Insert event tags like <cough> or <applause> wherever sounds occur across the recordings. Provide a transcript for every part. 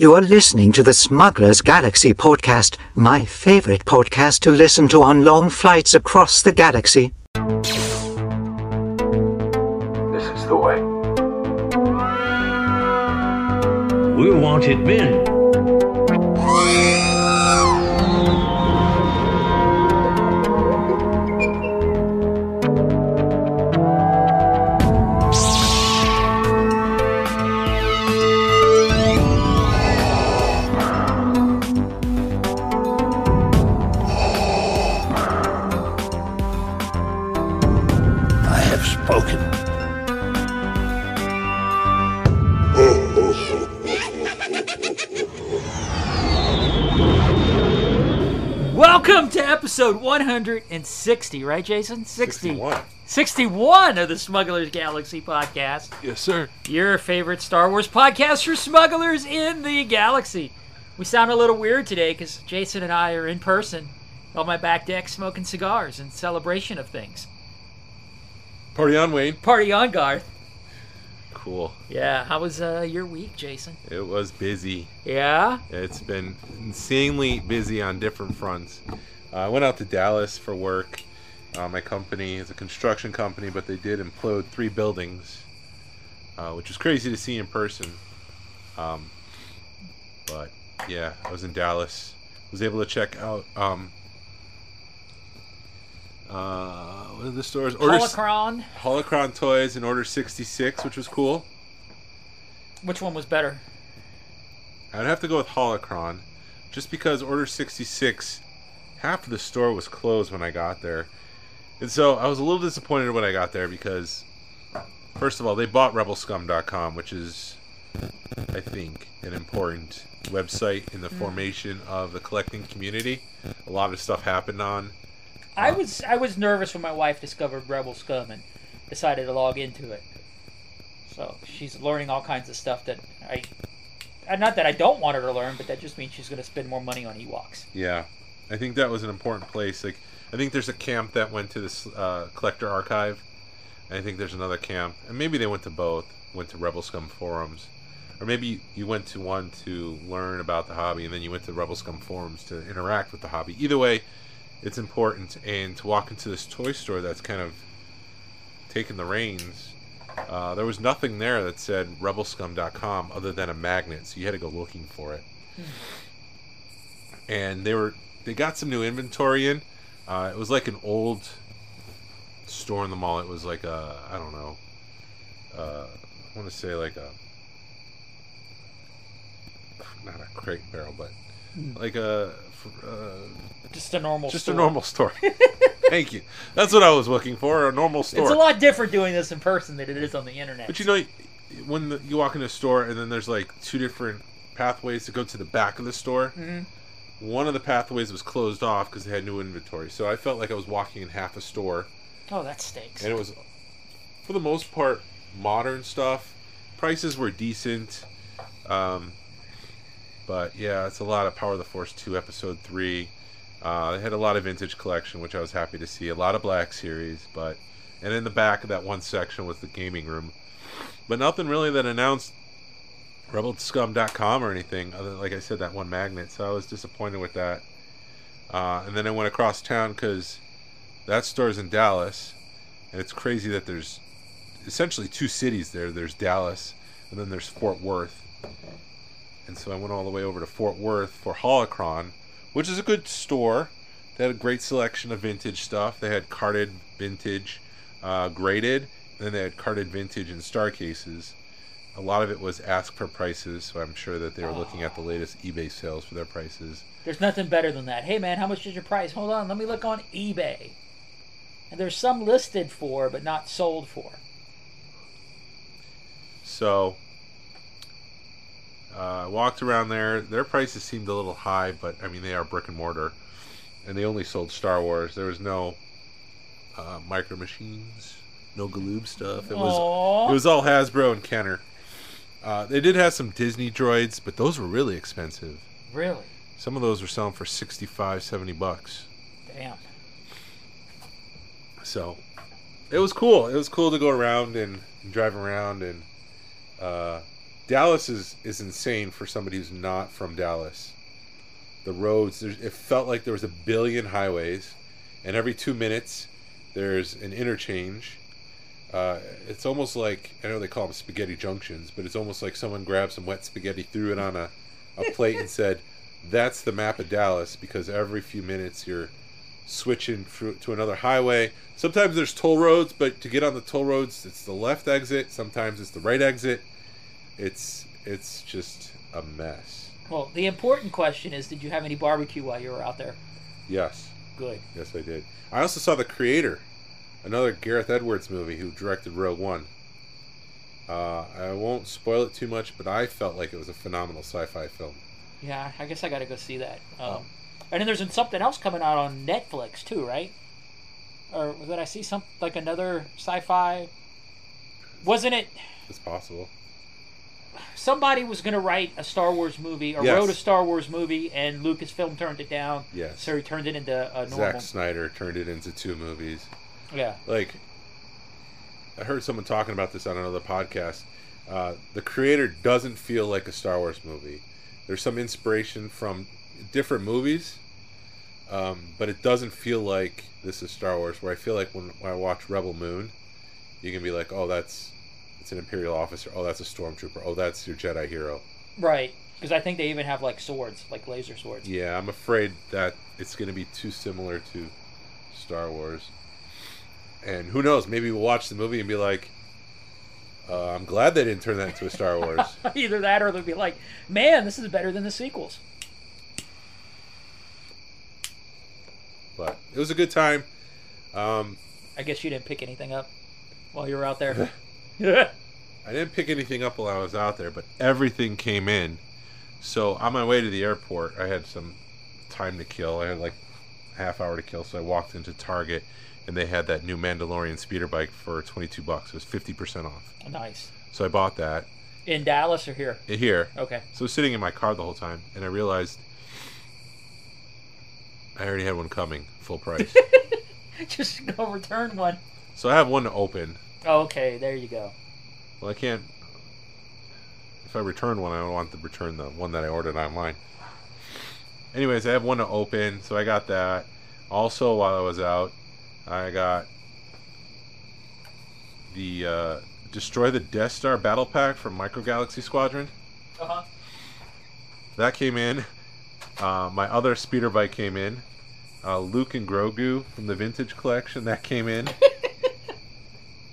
You are listening to the Smuggler's Galaxy podcast, my favorite podcast to listen to on long flights across the galaxy. This is the way. We're wanted men. Welcome to episode 160, right, Jason? 60. 61. 61 of the Smugglers Galaxy podcast. Yes, sir. Your favorite Star Wars podcast for smugglers in the galaxy. We sound a little weird today because Jason and I are in person on my back deck smoking cigars in celebration of things. Party on, Wayne. Party on, Garth. Cool. Yeah, how was uh, your week, Jason? It was busy. Yeah? It's been insanely busy on different fronts. Uh, I went out to Dallas for work. Uh, my company is a construction company, but they did implode three buildings, uh, which was crazy to see in person. Um, but yeah, I was in Dallas. Was able to check out um, uh, what are the stores? Order Holocron. Holocron Toys and Order 66, which was cool. Which one was better? I'd have to go with Holocron, just because Order 66, half of the store was closed when I got there. And so I was a little disappointed when I got there because, first of all, they bought RebelScum.com, which is, I think, an important website in the formation of the collecting community. A lot of stuff happened on. I was I was nervous when my wife discovered Rebel Scum and decided to log into it. So she's learning all kinds of stuff that I, uh, not that I don't want her to learn, but that just means she's going to spend more money on Ewoks. Yeah, I think that was an important place. Like, I think there's a camp that went to this uh, collector archive. I think there's another camp, and maybe they went to both. Went to Rebel Scum forums, or maybe you went to one to learn about the hobby, and then you went to Rebel Scum forums to interact with the hobby. Either way, it's important. And to walk into this toy store that's kind of taking the reins, uh, there was nothing there that said RebelScum.com other than a magnet, so you had to go looking for it. And they were they got some new inventory in. Uh, it was like an old store in the mall. It was like a I don't know. Uh, I want to say like a not a crate barrel, but like a uh, Just a normal. just store. a normal store. <laughs> Thank you. That's what I was looking for. A normal store. It's a lot different doing this in person than it is on the internet. But you know, when the, you walk into a store and then there's like two different pathways to go to the back of the store. Mhm. One of the pathways was closed off because they had new inventory. So I felt like I was walking in half a store, oh, that stinks. and it was, for the most part, modern stuff. Prices were decent, um, but yeah, it's a lot of Power of the Force two, Episode three. Uh, they had a lot of vintage collection, which I was happy to see. A lot of Black Series, but and in the back of that one section was the gaming room, but nothing really that announced RebelScum.com or anything. Other like I said, that one magnet. So I was disappointed with that. Uh, and then I went across town because that store's in Dallas, and it's crazy that there's essentially two cities there. There's Dallas, and then there's Fort Worth. And so I went all the way over to Fort Worth for Holocron, which is a good store. They had a great selection of vintage stuff. They had carded vintage, uh, graded, and then they had carded vintage and star cases. A lot of it was ask for prices, so I'm sure that they were looking at the latest eBay sales for their prices. There's nothing better than that. Hey man, how much is your price? Hold on, let me look on eBay. And there's some listed for, but not sold for. So uh, walked around there. Their prices seemed a little high, but I mean they are brick and mortar, and they only sold Star Wars. There was no uh, micro machines, no Galoob stuff. It was it was all Hasbro and Kenner. Uh, they did have some Disney droids, but those were really expensive. Really? Some of those were selling for 65, 70 bucks. Damn. So it was cool. It was cool to go around and drive around and uh, Dallas is is insane for somebody who's not from Dallas. The roads, it felt like there was a billion highways, and every two minutes there's an interchange. Uh, it's almost like I know they call them spaghetti junctions, but it's almost like someone grabbed some wet spaghetti, threw it on a, a plate, and said, "That's the map of Dallas." Because every few minutes you're switching to another highway. Sometimes there's toll roads, but to get on the toll roads, it's the left exit. Sometimes it's the right exit. It's it's just a mess. Well, the important question is, did you have any barbecue while you were out there? Yes, Good. yes, I did. I also saw the creator, another Gareth Edwards movie who directed Rogue One. Uh, I won't spoil it too much, but I felt like it was a phenomenal sci-fi film. Yeah, I guess I got to go see that. Um, Oh. And then there's something else coming out on Netflix too, right? Or did I see some like another sci-fi? Wasn't it? It's possible. Somebody was going to write a Star Wars movie or Yes. wrote a Star Wars movie, and Lucasfilm turned it down. Yes. So he turned it into a normal. Zack Snyder turned it into two movies. Yeah. like I heard someone talking about this on another podcast. Uh, the creator doesn't feel like a Star Wars movie. There's some inspiration from different movies, um, but it doesn't feel like this is Star Wars. Where I feel like when, when I watch Rebel Moon, you can be like, "Oh, that's it's an Imperial officer. Oh, that's a stormtrooper. Oh, that's your Jedi hero." Right. Because I think they even have like swords, like laser swords. Yeah, I'm afraid that it's going to be too similar to Star Wars. And who knows? Maybe we'll watch the movie and be like, uh, "I'm glad they didn't turn that into a Star Wars." <laughs> Either that, or they'll be like, "Man, this is better than the sequels." but it was a good time. Um, I guess you didn't pick anything up while you were out there. <laughs> I didn't pick anything up while I was out there, but everything came in. So on my way to the airport, I had some time to kill. I had like a half hour to kill, so I walked into Target, and they had that new Mandalorian speeder bike for 22 bucks. It was 50% off. nice. So I bought that In Dallas or here? Uh, here. Okay. So I was sitting in my car the whole time, and I realized I already had one coming, full price. <laughs> Just go return one. so I have one to open. Okay, there you go. Well, I can't. If I return one, I don't want to return the one that I ordered online. Anyways, I have one to open, so I got that. Also, while I was out, I got the uh, Destroy the Death Star Battle Pack from Micro Galaxy Squadron. Uh huh. That came in. Uh, my other speeder bike came in. Uh, Luke and Grogu from the Vintage Collection that came in. <laughs>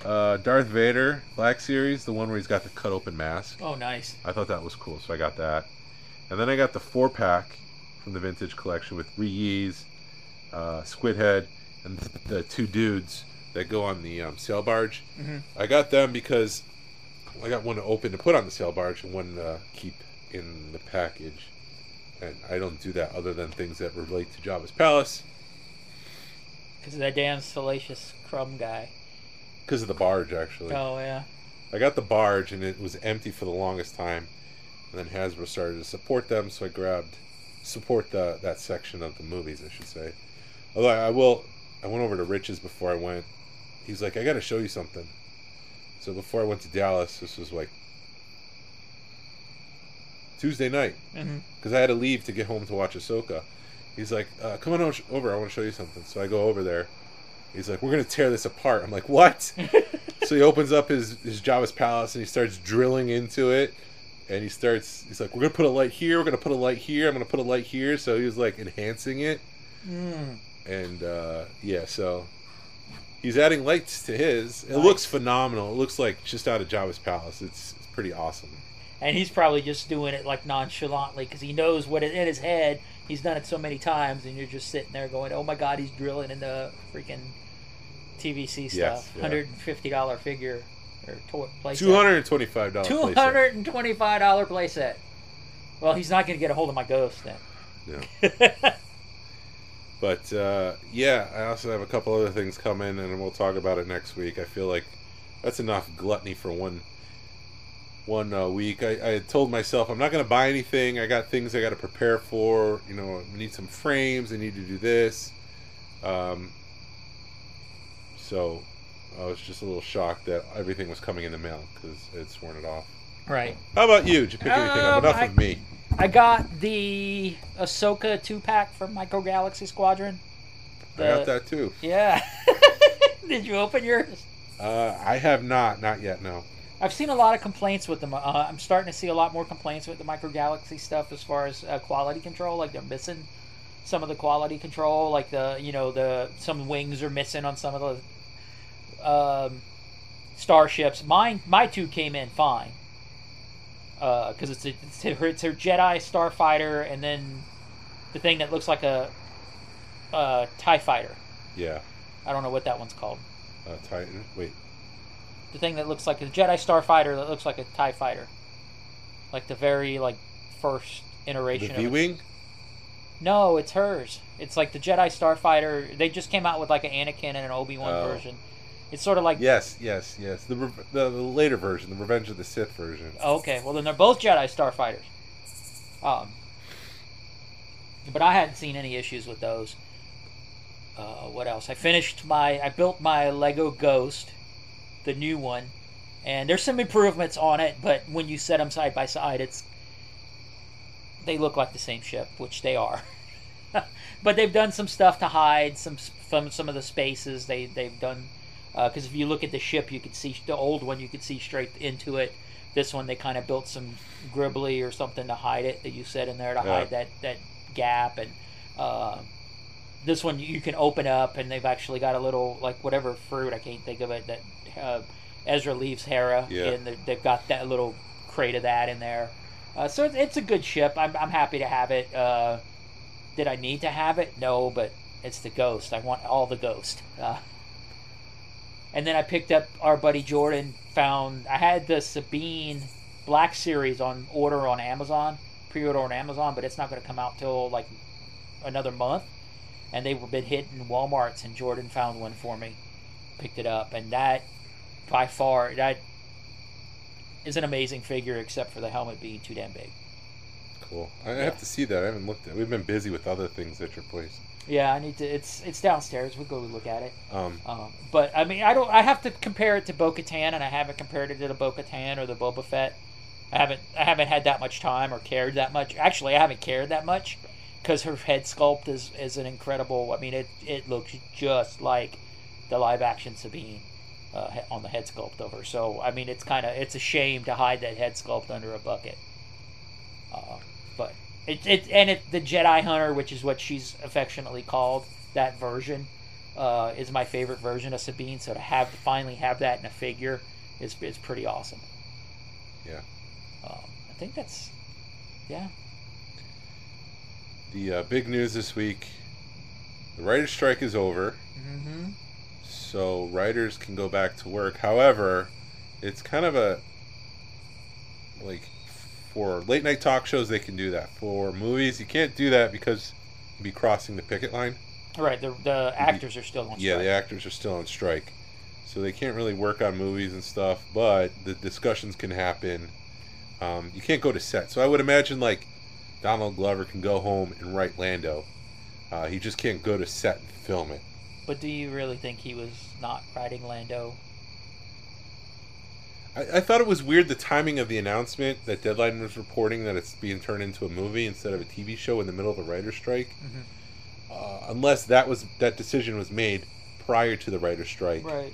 uh, Darth Vader Black Series, the one where he's got the cut open mask. Oh, nice. I thought that was cool, so I got that. And then I got the four pack from the Vintage Collection with Ree-Yees, uh, Squidhead, and the two dudes that go on the um, sail barge. Mhm. I got them because I got one to open to put on the sail barge and one to keep in the package. And I don't do that other than things that relate to Jabba's palace Because of that damn salacious crumb guy. Because of the barge, actually. Oh, yeah. I got the barge and it was empty for the longest time, and then Hasbro started to support them, so I grabbed support the that section of the movies, I should say. Although I will, I went over to Rich's before I went. He's like, I got to show you something. So before I went to Dallas, this was like Tuesday night because I had to leave to get home to watch Ahsoka. He's like, uh, "Come on over, I want to show you something." So I go over there. He's like, "We're gonna tear this apart." I'm like, "What?" <laughs> so he opens up his his Jabba's palace and he starts drilling into it. And he starts. He's like, "We're gonna put a light here. We're gonna put a light here. I'm gonna put a light here." So he was like enhancing it. Mm. And uh, yeah, so he's adding lights to his. It Nice. looks phenomenal. It looks like just out of Jabba's palace. It's, it's pretty awesome. And he's probably just doing it like nonchalantly because he knows what it in his head. He's done it so many times, and you're just sitting there going, "Oh my God, he's drilling in the freaking TVC Yes, stuff." yeah. Hundred and fifty dollar figure or to- playset. Two hundred and twenty-five dollars. Two hundred and twenty-five dollar playset. Well, he's not going to get a hold of my ghost then. No. <laughs> But uh, yeah, I also have a couple other things coming, and we'll talk about it next week. I feel like that's enough gluttony for one one uh, week. I, I told myself I'm not going to buy anything. I got things I got to prepare for. You know, I need some frames. I need to do this. Um, so I was just a little shocked that everything was coming in the mail because I had sworn it off. Right. How about you? Did you pick anything up? Um, Enough I- of me. I got the Ahsoka two pack from Micro Galaxy Squadron. I got that too. Yeah. <laughs> Did you open yours? Uh, I have not, not yet. No. I've seen a lot of complaints with them. Uh, I'm starting to see a lot more complaints with the Micro Galaxy stuff as far as uh, quality control. Like they're missing some of the quality control. Like the you know the some wings are missing on some of the um, starships. Mine my two came in fine because it's, a, it's her it's her Jedi starfighter and then the thing that looks like a, a Tie fighter. Yeah. I don't know what that one's called. Uh, Titan. Wait. the thing that looks like a Jedi Starfighter that looks like a Tie Fighter, like the very like first iteration. of V. Wing? No, it's hers. It's like the Jedi Starfighter. They just came out with like an Anakin and an Obi Wan Oh. version. It's sort of like Yes, yes, yes. The, re- the the later version, the Revenge of the Sith version. Okay. Well, then they're both Jedi Starfighters. Um, but I hadn't seen any issues with those. Uh, what else? I finished my. I built my Lego Ghost, the new one, and there's some improvements on it. But when you set them side by side, it's they look like the same ship, which they are. <laughs> but they've done some stuff to hide some some some of the spaces. They they've done because if you look at the ship, you could see the old one. You could see straight into it. This one, they kind of built some gribbly or something to hide it that you set in there to Yeah. hide that that gap. And uh, this one you can open up, and they've actually got a little like whatever fruit I can't think of it that uh, Ezra leaves Hera, Yeah. and they- they've got that little crate of that in there. Uh, so it's, it's a good ship. I'm, I'm happy to have it. Uh, did I need to have it? No, but it's the Ghost. I want all the Ghost. Uh, and then I picked up our buddy Jordan. Found I had the Sabine Black Series on order on Amazon, pre-order on Amazon, but it's not going to come out till like another month. And they've been hitting WalMarts, and Jordan found one for me, picked it up, and that by far that is an amazing figure, except for the helmet being too damn big. Cool. I I Yeah. have to see that. I haven't looked at. it. We've been busy with other things at your place. Yeah, I need to. It's it's downstairs. We'll go look at it. Um, Um, but I mean, I don't. I have to compare it to Bo-Katan, and I haven't compared it to the Bo-Katan or the Boba Fett. I haven't. I haven't had that much time or cared that much. Actually, I haven't cared that much because her head sculpt is is an incredible. I mean, it it looks just like the live action Sabine uh, on the head sculpt of her. So I mean, it's kind of it's a shame to hide that head sculpt under a bucket. Uh, but it, it and it the Jedi Hunter, which is what she's affectionately called, that version uh, is my favorite version of Sabine. So to have to finally have that in a figure is is pretty awesome. Yeah. Um, I think that's yeah. the uh, big news this week: the writers' strike is over, Mm-hmm. so writers can go back to work. However, it's kind of a like for late night talk shows they can do that. For movies, you can't do that because you'd be crossing the picket line. Right. The the actors are still on. Yeah, strike. the actors are still on strike, so they can't really work on movies and stuff. But the discussions can happen. Um, you can't go to set, so I would imagine like Donald Glover can go home and write Lando. Uh, he just can't go to set and film it. But do you really think he was not writing Lando? I, I thought it was weird the timing of the announcement that Deadline was reporting that it's being turned into a movie instead of a TV show in the middle of a writer's strike. Mhm. Uh, unless that was that decision was made prior to the writer's strike. Right.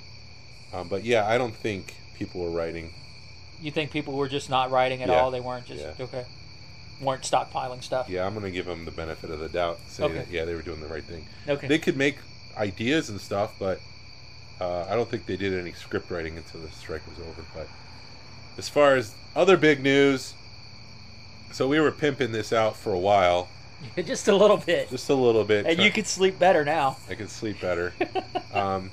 Um, but yeah, I don't think people were writing. You think people were just not writing at Yeah. all? They weren't just Yeah. okay. Weren't stockpiling stuff. Yeah, I'm gonna give them the benefit of the doubt. Say Okay. that yeah, they were doing the right thing. Okay. They could make ideas and stuff, but uh, I don't think they did any script writing until the strike was over. But as far as other big news, so we were pimping this out for a while, <laughs> just a little bit. just a little bit. And try- you could sleep better now. I can sleep better. <laughs> um,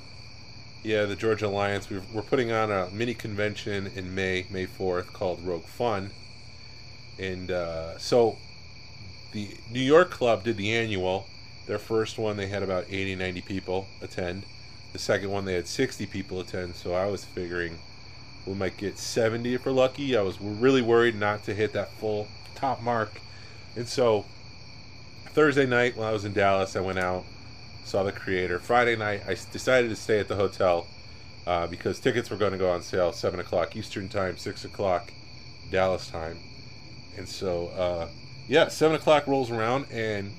yeah, the Georgia Alliance. We're, we're putting on a mini convention in May, May 4th, called Rogue Fun. And uh, so the New York Club did the annual. Their first one, they had about 80, 90 people attend. The second one, they had 60 people attend. So I was figuring we might get 70 if we're lucky. I was really worried not to hit that full top mark. And so Thursday night when I was in Dallas, I went out, saw the creator. Friday night, I decided to stay at the hotel uh, because tickets were going to go on sale seven o'clock Eastern time, six o'clock Dallas time. And so, uh, yeah, seven o'clock rolls around, and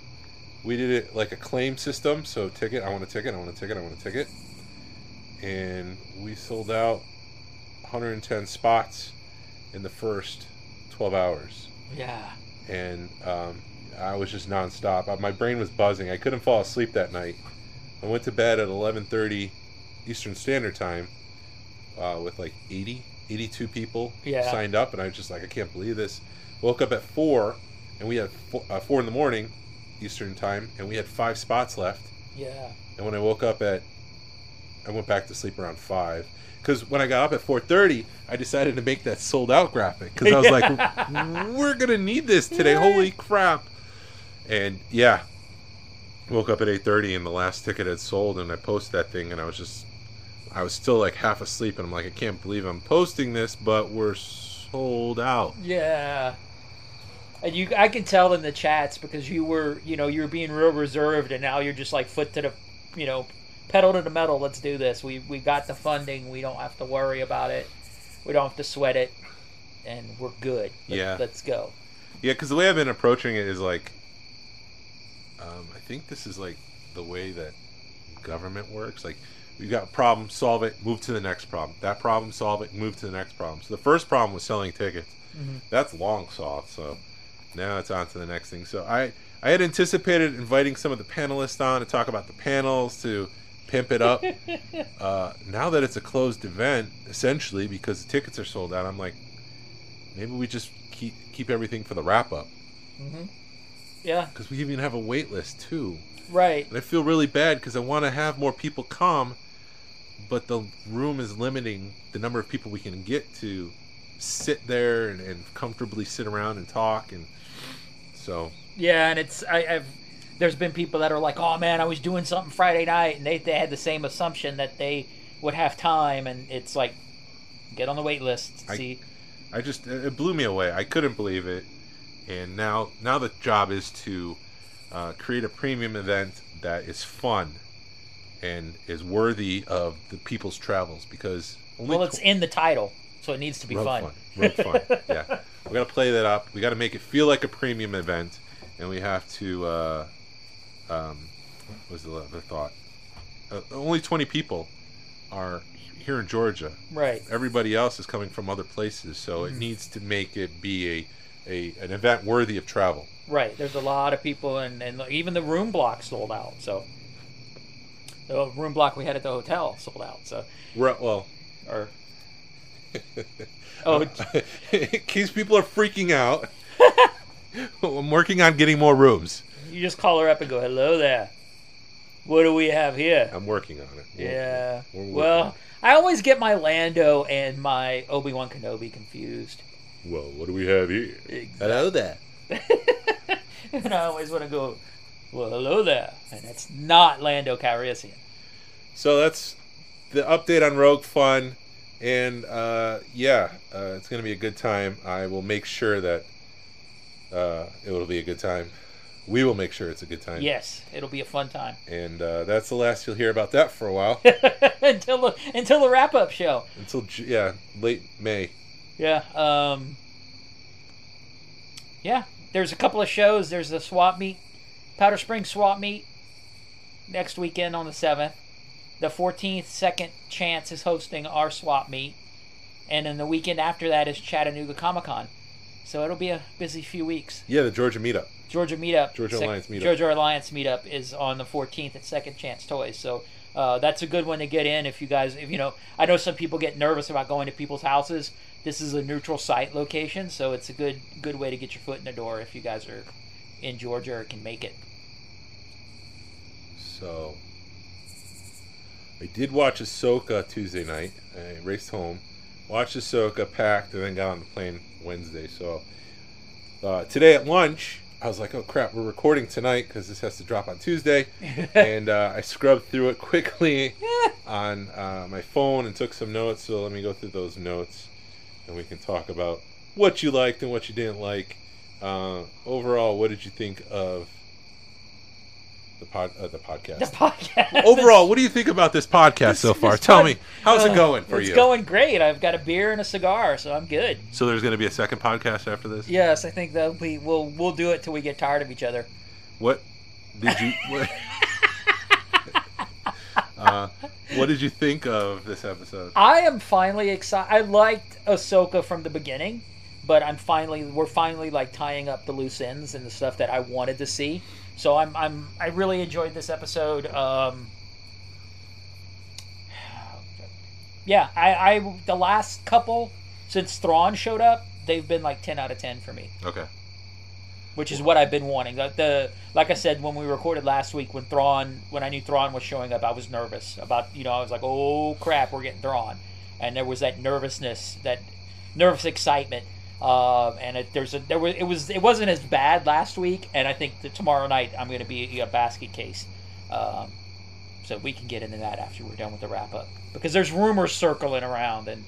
we did it like a claim system. So, ticket, I want a ticket, I want a ticket, I want a ticket, and we sold out 110 spots in the first 12 hours Yeah. and um, I was just nonstop. Uh, My brain was buzzing. I couldn't fall asleep that night. I went to bed at 11:30 Eastern Standard Time uh, with like 80, 82 people Yeah. signed up, and I was just like, I can't believe this. Woke up at four, and we had four, uh, four in the morning Eastern Time, and we had five spots left. Yeah. And when I woke up at, I went back to sleep around five. Because when I got up at 4:30, I decided to make that sold out graphic. Because I was like, <laughs> "We're gonna need this today! Holy crap!" And yeah, woke up at 8:30, and the last ticket had sold, and I posted that thing, and I was just, I was still like half asleep, and I'm like, I can't believe I'm posting this, but we're sold out. Yeah. And you, I can tell in the chats because you were, you know, you were being real reserved, and now you're just like foot to the, you know, pedal to the metal. Let's do this. We we got the funding. We don't have to worry about it. We don't have to sweat it, and we're good. Let- Yeah. Let's go. Yeah, because the way I've been approaching it is like, um, I think this is like the way that government works. Like, you got a problem, solve it, move to the next problem. That problem, solve it, move to the next problem. So the first problem was selling tickets. That's long solved. So now it's on to the next thing. So I I had anticipated inviting some of the panelists on to talk about the panels to pimp it up. <laughs> uh, now that it's a closed event, essentially because the tickets are sold out, I'm like, maybe we just keep keep everything for the wrap up Yeah. because we even have a wait list too. Right. And I feel really bad because I want to have more people come, but the room is limiting the number of people we can get to sit there and, and comfortably sit around and talk. And so, Yeah, and it's I, I've there's been people that are like, oh man, I was doing something Friday night, and they they had the same assumption that they would have time, and it's like, get on the wait list. I- See, I just it blew me away. I couldn't believe it. And now now the job is to uh, create a premium event that is fun and is worthy of the people's travels because well, it's tw- in the title, so it needs to be road fun. fun. Road fun. <laughs> Yeah, we got to play that up. We got to make it feel like a premium event, and we have to. Uh, um, what was the other thought? Uh, only twenty people are here in Georgia. Right. Everybody else is coming from other places, so Mm-hmm. it needs to make it be a, a an event worthy of travel. Right. There's a lot of people, and, and even the room block sold out. So the room block we had at the hotel sold out. So Right, well, or oh, <laughs> in case people are freaking out, <laughs> I'm working on getting more rooms. you just call her up and go, "Hello there. What do we have here?" I'm working on it. We're- Yeah. we're Well, I always get my Lando and my Obi Wan Kenobi confused. well, what do we have here? Hello there. <laughs> and I always want to go, "Well, hello there," and it's not Lando Calrissian. So that's the update on Rogue Fun, and uh, yeah, uh, it's gonna be a good time. I will make sure that uh, it will be a good time. We will make sure it's a good time. Yes, it'll be a fun time And uh, that's the last you'll hear about that for a while <laughs> until the until the wrap up show. until yeah late May. Yeah. Um. Yeah. There's a couple of shows. There's the swap meet, Powder Springs swap meet, next weekend on the seventh. The 14th, Second Chance is hosting our swap meet, and then the weekend after that is Chattanooga Comic Con. So it'll be a busy few weeks. Yeah, the Georgia meetup. Georgia meetup, Georgia Alliance meetup. Georgia Alliance meetup is on the 14th at Second Chance Toys. So uh, that's a good one to get in if you guys, if you know, I know some people get nervous about going to people's houses. This is a neutral site location, so it's a good good way to get your foot in the door if you guys are in Georgia or can make it. So I did watch Ahsoka Tuesday night. I raced home, watched Ahsoka, packed, and then got on the plane Wednesday. So uh, today at lunch, I was like, "Oh crap, we're recording tonight because this has to drop on Tuesday." <laughs> and uh, I scrubbed through it quickly <laughs> on uh, my phone and took some notes. So let me go through those notes, and we can talk about what you liked and what you didn't like. Uh, overall, what did you think of The pod, uh, the podcast. The podcast. Overall, what do you think about this podcast so far? Tell pod- me, how's Uh, it going for it's you? It's going great. I've got a beer and a cigar, so I'm good. So there's going to be a second podcast after this. Yes, I think that we will we'll do it till we get tired of each other. What did you? <laughs> What, uh, what did you think of this episode? I am finally excited. I liked Ahsoka from the beginning, but I'm finally we're finally like tying up the loose ends and the stuff that I wanted to see. So I'm I'm I really enjoyed this episode. Um, yeah, I, I the last couple since Thrawn showed up, they've been like ten out of ten for me, Okay. which is what I've been wanting. The, the like I said when we recorded last week when Thrawn when I knew Thrawn was showing up, I was nervous about you know I was like oh crap we're getting Thrawn, and there was that nervousness that nervous excitement. Uh, and it, there's a there was it was it wasn't as bad last week, and I think that tomorrow night I'm going to be a basket case. Um, so we can get into that after we're done with the wrap up because there's rumors circling around and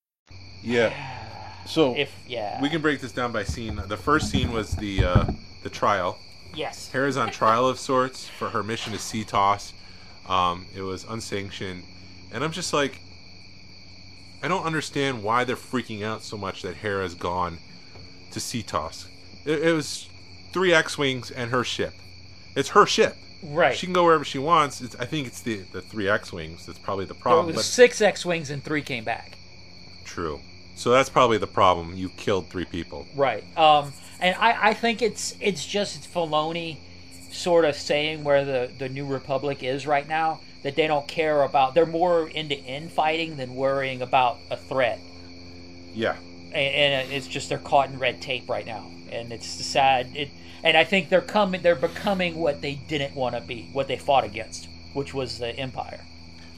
Yeah. So if yeah we can break this down by scene. The first scene was the uh, the trial. yes Hera's on trial of sorts for her mission to Seatos. Um, it was unsanctioned, and I'm just like, I don't understand why they're freaking out so much that Hera's gone to Seatos. It, it was three X-wings and her ship. It's her ship. right. She can go wherever she wants. It's, I think it's the the three X-wings that's probably the There problem. was But six X wings and three came back. true. So that's probably the problem. You killed three people. Right. Um, and I, I think it's it's just Filoni sort of saying where the, the New Republic is right now. That they don't care about. They're more into infighting than worrying about a threat. Yeah. And, and it's just they're caught in red tape right now, and it's sad. It and I think they're coming. They're becoming what they didn't want to be, what they fought against, which was the Empire.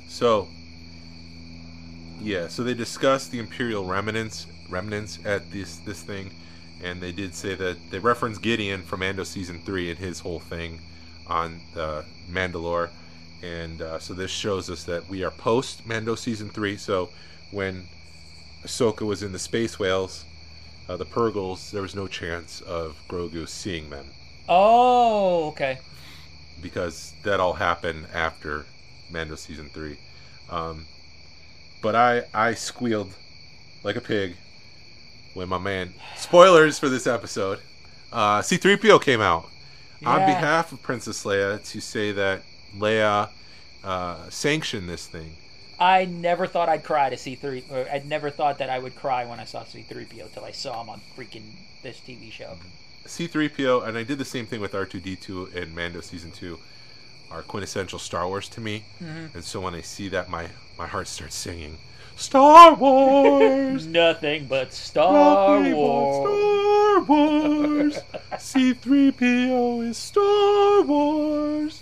So, yeah, so they discussed the Imperial remnants remnants at this this thing, and they did say that they referenced Gideon from Mando season three and his whole thing on uh, Mandalore, and uh, so this shows us that we are post Mando season three. So when Ahsoka was in the space whales, uh, the Purrgils, there was no chance of Grogu seeing them Oh, okay. because that all happened after Mando season three. Um, but I I squealed like a pig when my man spoilers for this episode. Uh, C3PO came out on behalf of Princess Leia to say that Leia uh, sanctioned this thing. I never thought I'd cry to see three. Or I'd never thought that I would cry when I saw C three PO till I saw him on freaking this TV show. C3PO, and I did the same thing with R2D2 and Mando season two, are quintessential Star Wars to me. Mm-hmm. And so when I see that, my my heart starts singing Star Wars. <laughs> Nothing but Star Nothing but Wars. Star Wars. <laughs> C3PO is Star Wars.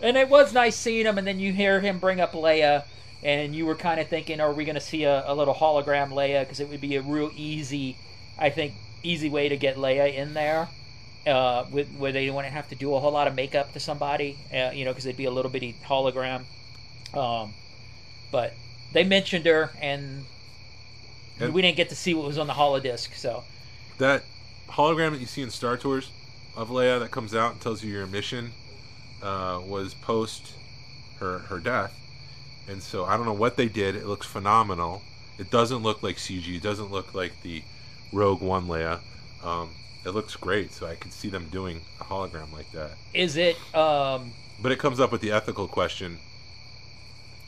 And it was nice seeing him, and then you hear him bring up Leia, and you were kind of thinking, are we going to see a, a little hologram Leia? Because it would be a real easy, I think, easy way to get Leia in there. Uh, with, where they wouldn't have to do a whole lot of makeup to somebody, uh, you know, because it'd be a little bitty hologram. Um, but they mentioned her, and, And- we didn't get to see what was on the holodisc. So That hologram that you see in Star Tours of Leia that comes out and tells you your mission uh, was post her her death, and so I don't know what they did. It looks phenomenal. It doesn't look like CG. It doesn't look like the Rogue One Leia. Um, it looks great, so I could see them doing a hologram like that. is it um, But it comes up with the ethical question: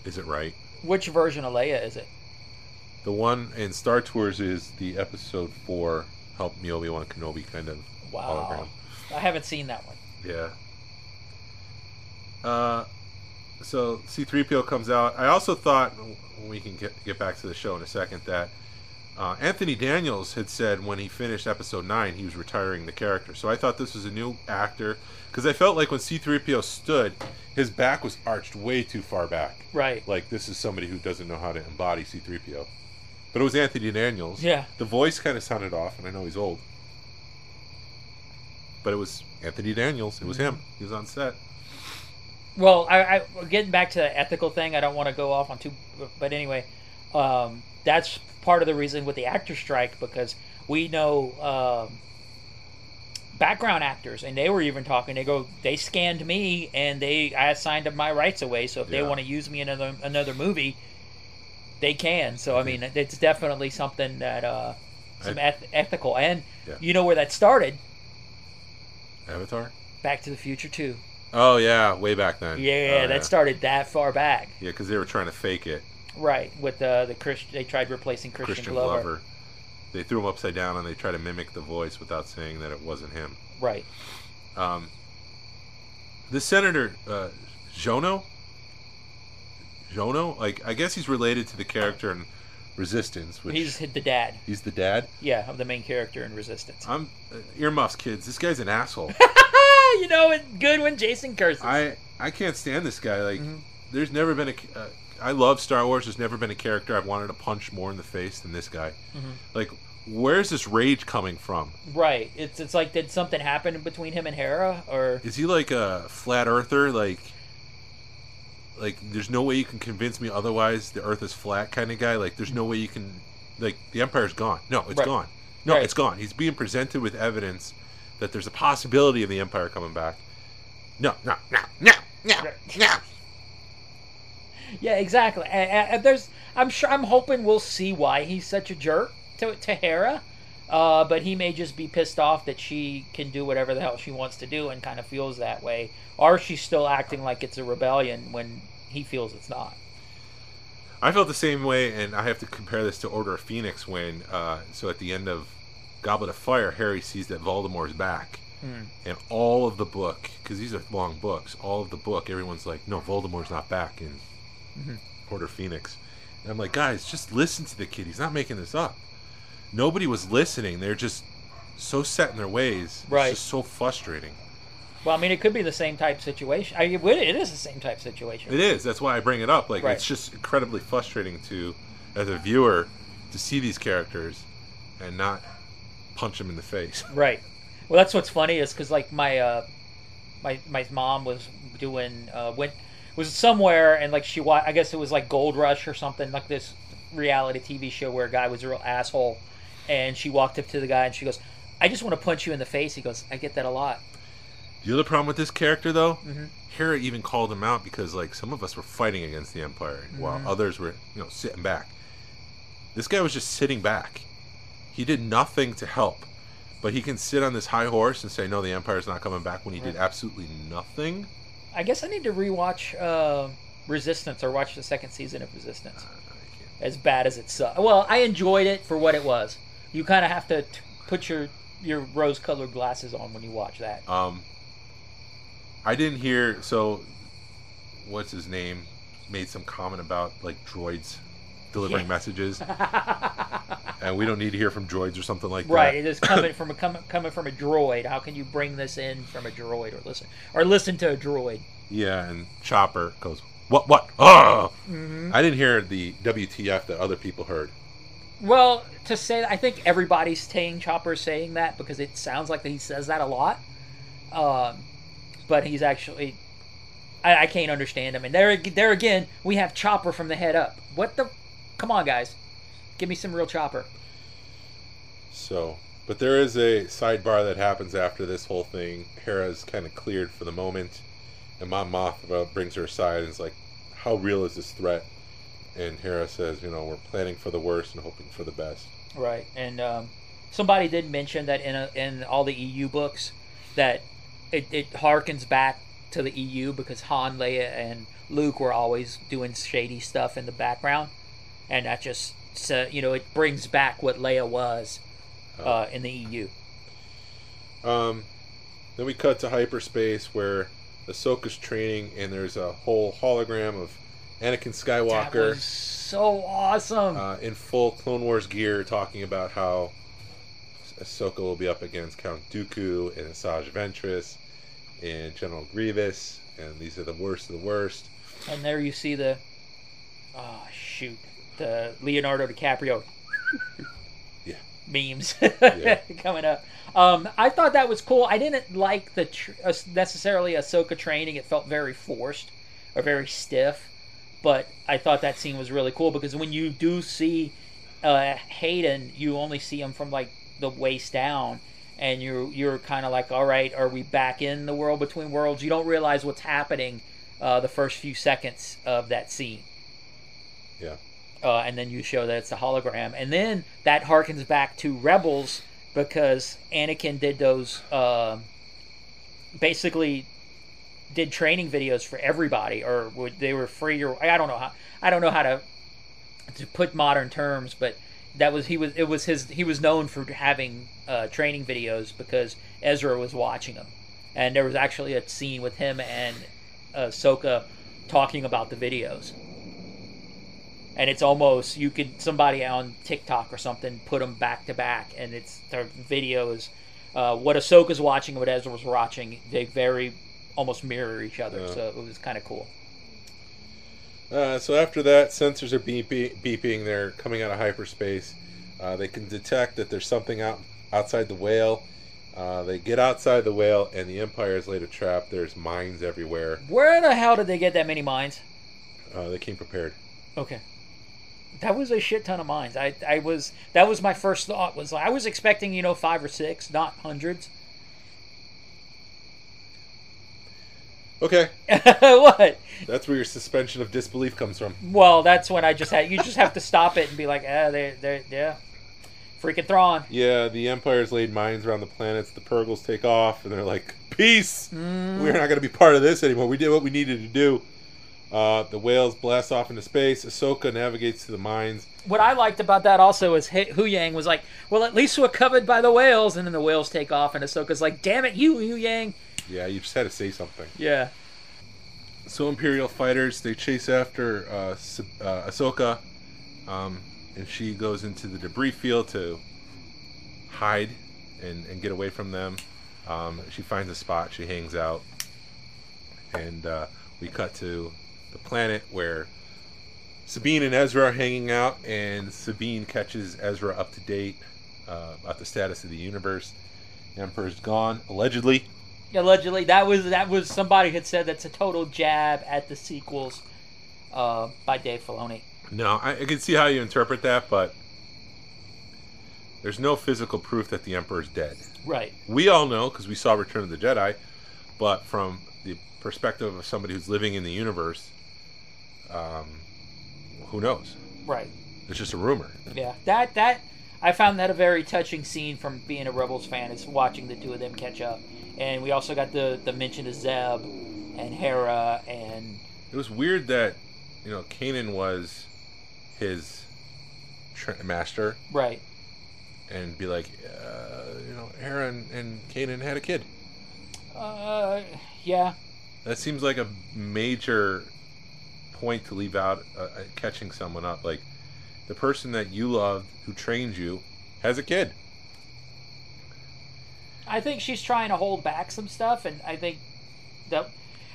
Is it right? which version of Leia is it? The one in Star Tours is the Episode Four help me Obi Wan Kenobi kind of Wow, hologram. I haven't seen that one. Yeah. Uh, so C3PO comes out. I also thought we can get get back to the show in a second that uh, Anthony Daniels had said when he finished episode nine he was retiring the character. So I thought this was a new actor because I felt like when C-3PO stood, his back was arched way too far back. Right. Like this is somebody who doesn't know how to embody C-3PO. But it was Anthony Daniels. Yeah. The voice kind of sounded off, and I know he's old. But it was Anthony Daniels. It was him. He was on set. Well, I, I getting back to the ethical thing. I don't want to go off on too, but anyway, um, that's part of the reason with the actor strike because we know um, background actors, and they were even talking. They go, they scanned me, and they I assigned them my rights away. So if they want to use me in another another movie, they can. So I mean, it's definitely something that uh, some I- eth- ethical. And Yeah. you know where that started? Avatar. Back to the Future two. Oh yeah, way back then. Yeah, Oh, that started that far back. Yeah, because they were trying to fake it. Right, with the the Chris, they tried replacing Crispin, Crispin Glover. Glover. They threw him upside down and they tried to mimic the voice without saying that it wasn't him. Right. Um, the senator uh, Xiono. Xiono, like I guess he's related to the character in Resistance, which He's hit the dad. he's the dad. Yeah, of the main character in Resistance. I'm uh, earmuffs, kids. This guy's an asshole. <laughs> you know, it's good when Jason curses. I I can't stand this guy. Like, Mm-hmm. there's never been a. Uh, I love Star Wars. There's never been a character I've wanted to punch more in the face than this guy. Mm-hmm. Like, where's this rage coming from? right. It's it's like did something happen between him and Hera, or Is he like a flat earther? Like, like there's no way you can convince me otherwise. The Earth is flat kind of guy. Like, there's no way you can. Like, the Empire's gone. No, it's Right. gone. No, Right. it's gone. He's being presented with evidence that there's a possibility of the Empire coming back. No, no, no, no, no, no. Yeah, exactly. And, there's, I'm sure, I'm hoping we'll see why he's such a jerk to to Hera. Uh, but he may just be pissed off that she can do whatever the hell she wants to do and kind of feels that way, or she's still acting like it's a rebellion when he feels it's not. I felt the same way, and I have to compare this to Order of Phoenix when, uh, so at the end of Goblet of Fire, Harry sees that Voldemort's back. And all of the book, because these are long books, all of the book, everyone's like, no, Voldemort's not back in Order of Phoenix. And I'm like, guys, just listen to the kid. He's not making this up. Nobody was listening. They're just so set in their ways. Right. It's just so frustrating. Well, I mean, it could be the same type situation. I, it it is the same type situation. It is. That's why I bring it up. Like Right. it's just incredibly frustrating to, as a viewer, to see these characters and not punch them in the face. <laughs> Right. Well, that's what's funny is because like my uh, my my mom was doing uh, went was somewhere and like she wa- I guess it was like Gold Rush or something like this reality TV show where a guy was a real asshole, and she walked up to the guy and she goes, "I just want to punch you in the face." He goes, "I get that a lot." The other problem with this character, though, Mm-hmm. Hera even called him out because like some of us were fighting against the Empire while Mm-hmm. others were, you know, sitting back. This guy was just sitting back. He did nothing to help. But he can sit on this high horse and say, "No, the Empire's not coming back." When he did absolutely nothing. I guess I need to rewatch uh, Resistance or watch the second season of Resistance. As bad as it sucked. Well, I enjoyed it for what it was. You kind of have to t- put your your rose-colored glasses on when you watch that. Um, I didn't hear. So, what's his name? Made some comment about like droids delivering Yeah. messages, <laughs> and we don't need to hear from droids or something like Right, that. Right, it is coming from a coming, coming from a droid. How can you bring this in from a droid or listen or listen to a droid? Yeah, and Chopper goes, "What? What? Oh!" Mm-hmm. I didn't hear the WTF that other people heard. Well, to say, I think everybody's saying Chopper saying that because it sounds like he says that a lot. Um, but he's actually, I, I can't understand him. And there, there again, we have Chopper from the head up. What the? Come on, guys, give me some real Chopper. So, but there is a sidebar that happens after this whole thing. Hera's kind of cleared for the moment, and Mon Mothma brings her aside and is like, "How real is this threat?" And Hera says, "You know, we're planning for the worst and hoping for the best." Right, and um, somebody did mention that in a, in all the EU books that it, it harkens back to the EU because Han, Leia, and Luke were always doing shady stuff in the background, and that just so, you know it brings back what Leia was uh, in the EU. Um, then we cut to hyperspace where Ahsoka's training, and there's a whole hologram of Anakin That Skywalker was so awesome. uh, in full Clone Wars gear, talking about how Ahsoka will be up against Count Dooku and Asajj Ventress and General Grievous, and these are the worst of the worst. and there you see the oh shoot the Leonardo DiCaprio <laughs> Yeah. memes <laughs> Yeah. coming up. Um, I thought that was cool. I didn't like the tr- uh, necessarily Ahsoka training. It felt very forced or very stiff. But I thought that scene was really cool because when you do see uh, Hayden, you only see him from like the waist down, and you're you're kind of like, all right, are we back in the world between worlds? You don't realize what's happening uh, the first few seconds of that scene Yeah. Uh, and then you show that it's a hologram, and then that harkens back to Rebels because Anakin did those uh, basically did training videos for everybody, or would, they were free, or I don't know how I don't know how to to put modern terms, but that was he was it was his he was known for having uh, training videos because Ezra was watching him, and there was actually a scene with him and Ahsoka talking about the videos and it's almost you could somebody on TikTok or something put them back to back, and it's their videos. Uh, what Ahsoka's watching, what Ezra was watching, they very almost mirror each other. Yeah. So it was kind of cool. Uh, so after that, sensors are beeping. beeping. They're coming out of hyperspace. Uh, they can detect that there's something out outside the whale. Uh, they get outside the whale, and the Empire has laid a trap. There's mines everywhere. Where the hell did they get that many mines? Uh, they came prepared. Okay. That was a shit ton of mines. I, I was that was my first thought was like I was expecting you know five or six, not hundreds. Okay, <laughs> what? that's where your suspension of disbelief comes from. Well, that's when I just had you just have to stop it and be like, ah, they they yeah, freaking Thrawn. Yeah, the Empire's laid mines around the planets. The Purrgils take off, and they're like, "Peace! We're not going to be part of this anymore. We did what we needed to do." Uh, the whales blast off into space. Ahsoka navigates to the mines. what I liked about that also is He- Huyang was like, "Well, at least we're covered by the whales," and then the whales take off, and Ahsoka's like, "Damn it, you Huyang!" Yeah, you just had to say something. Yeah, So Imperial fighters they chase after uh, uh, Ahsoka, um, and she goes into the debris field to hide and, and get away from them. Um, she finds a spot. She hangs out, and uh, we cut to the planet where Sabine and Ezra are hanging out, and Sabine catches Ezra up to date uh, about the status of the universe. The Emperor's gone, allegedly. allegedly that was that was somebody had said that's a total jab at the sequels uh, by Dave Filoni. No, I, I can see how you interpret that, but there's no physical proof that the Emperor's dead. Right. We all know because we saw Return of the Jedi, but from the perspective of somebody who's living in the universe, um, who knows? Right. It's just a rumor. Yeah. That that I found that a very touching scene from being a Rebels fan is watching the two of them catch up, and we also got the the mention of Zeb and Hera and It was weird that you know Kanan was his tra- master, right. and be like, uh, you know, Hera and Kanan had a kid. Uh, yeah. That seems like a major point to leave out uh, uh, catching someone up. Like the person that you loved, who trained you, has a kid. I think she's trying to hold back some stuff, and I think that,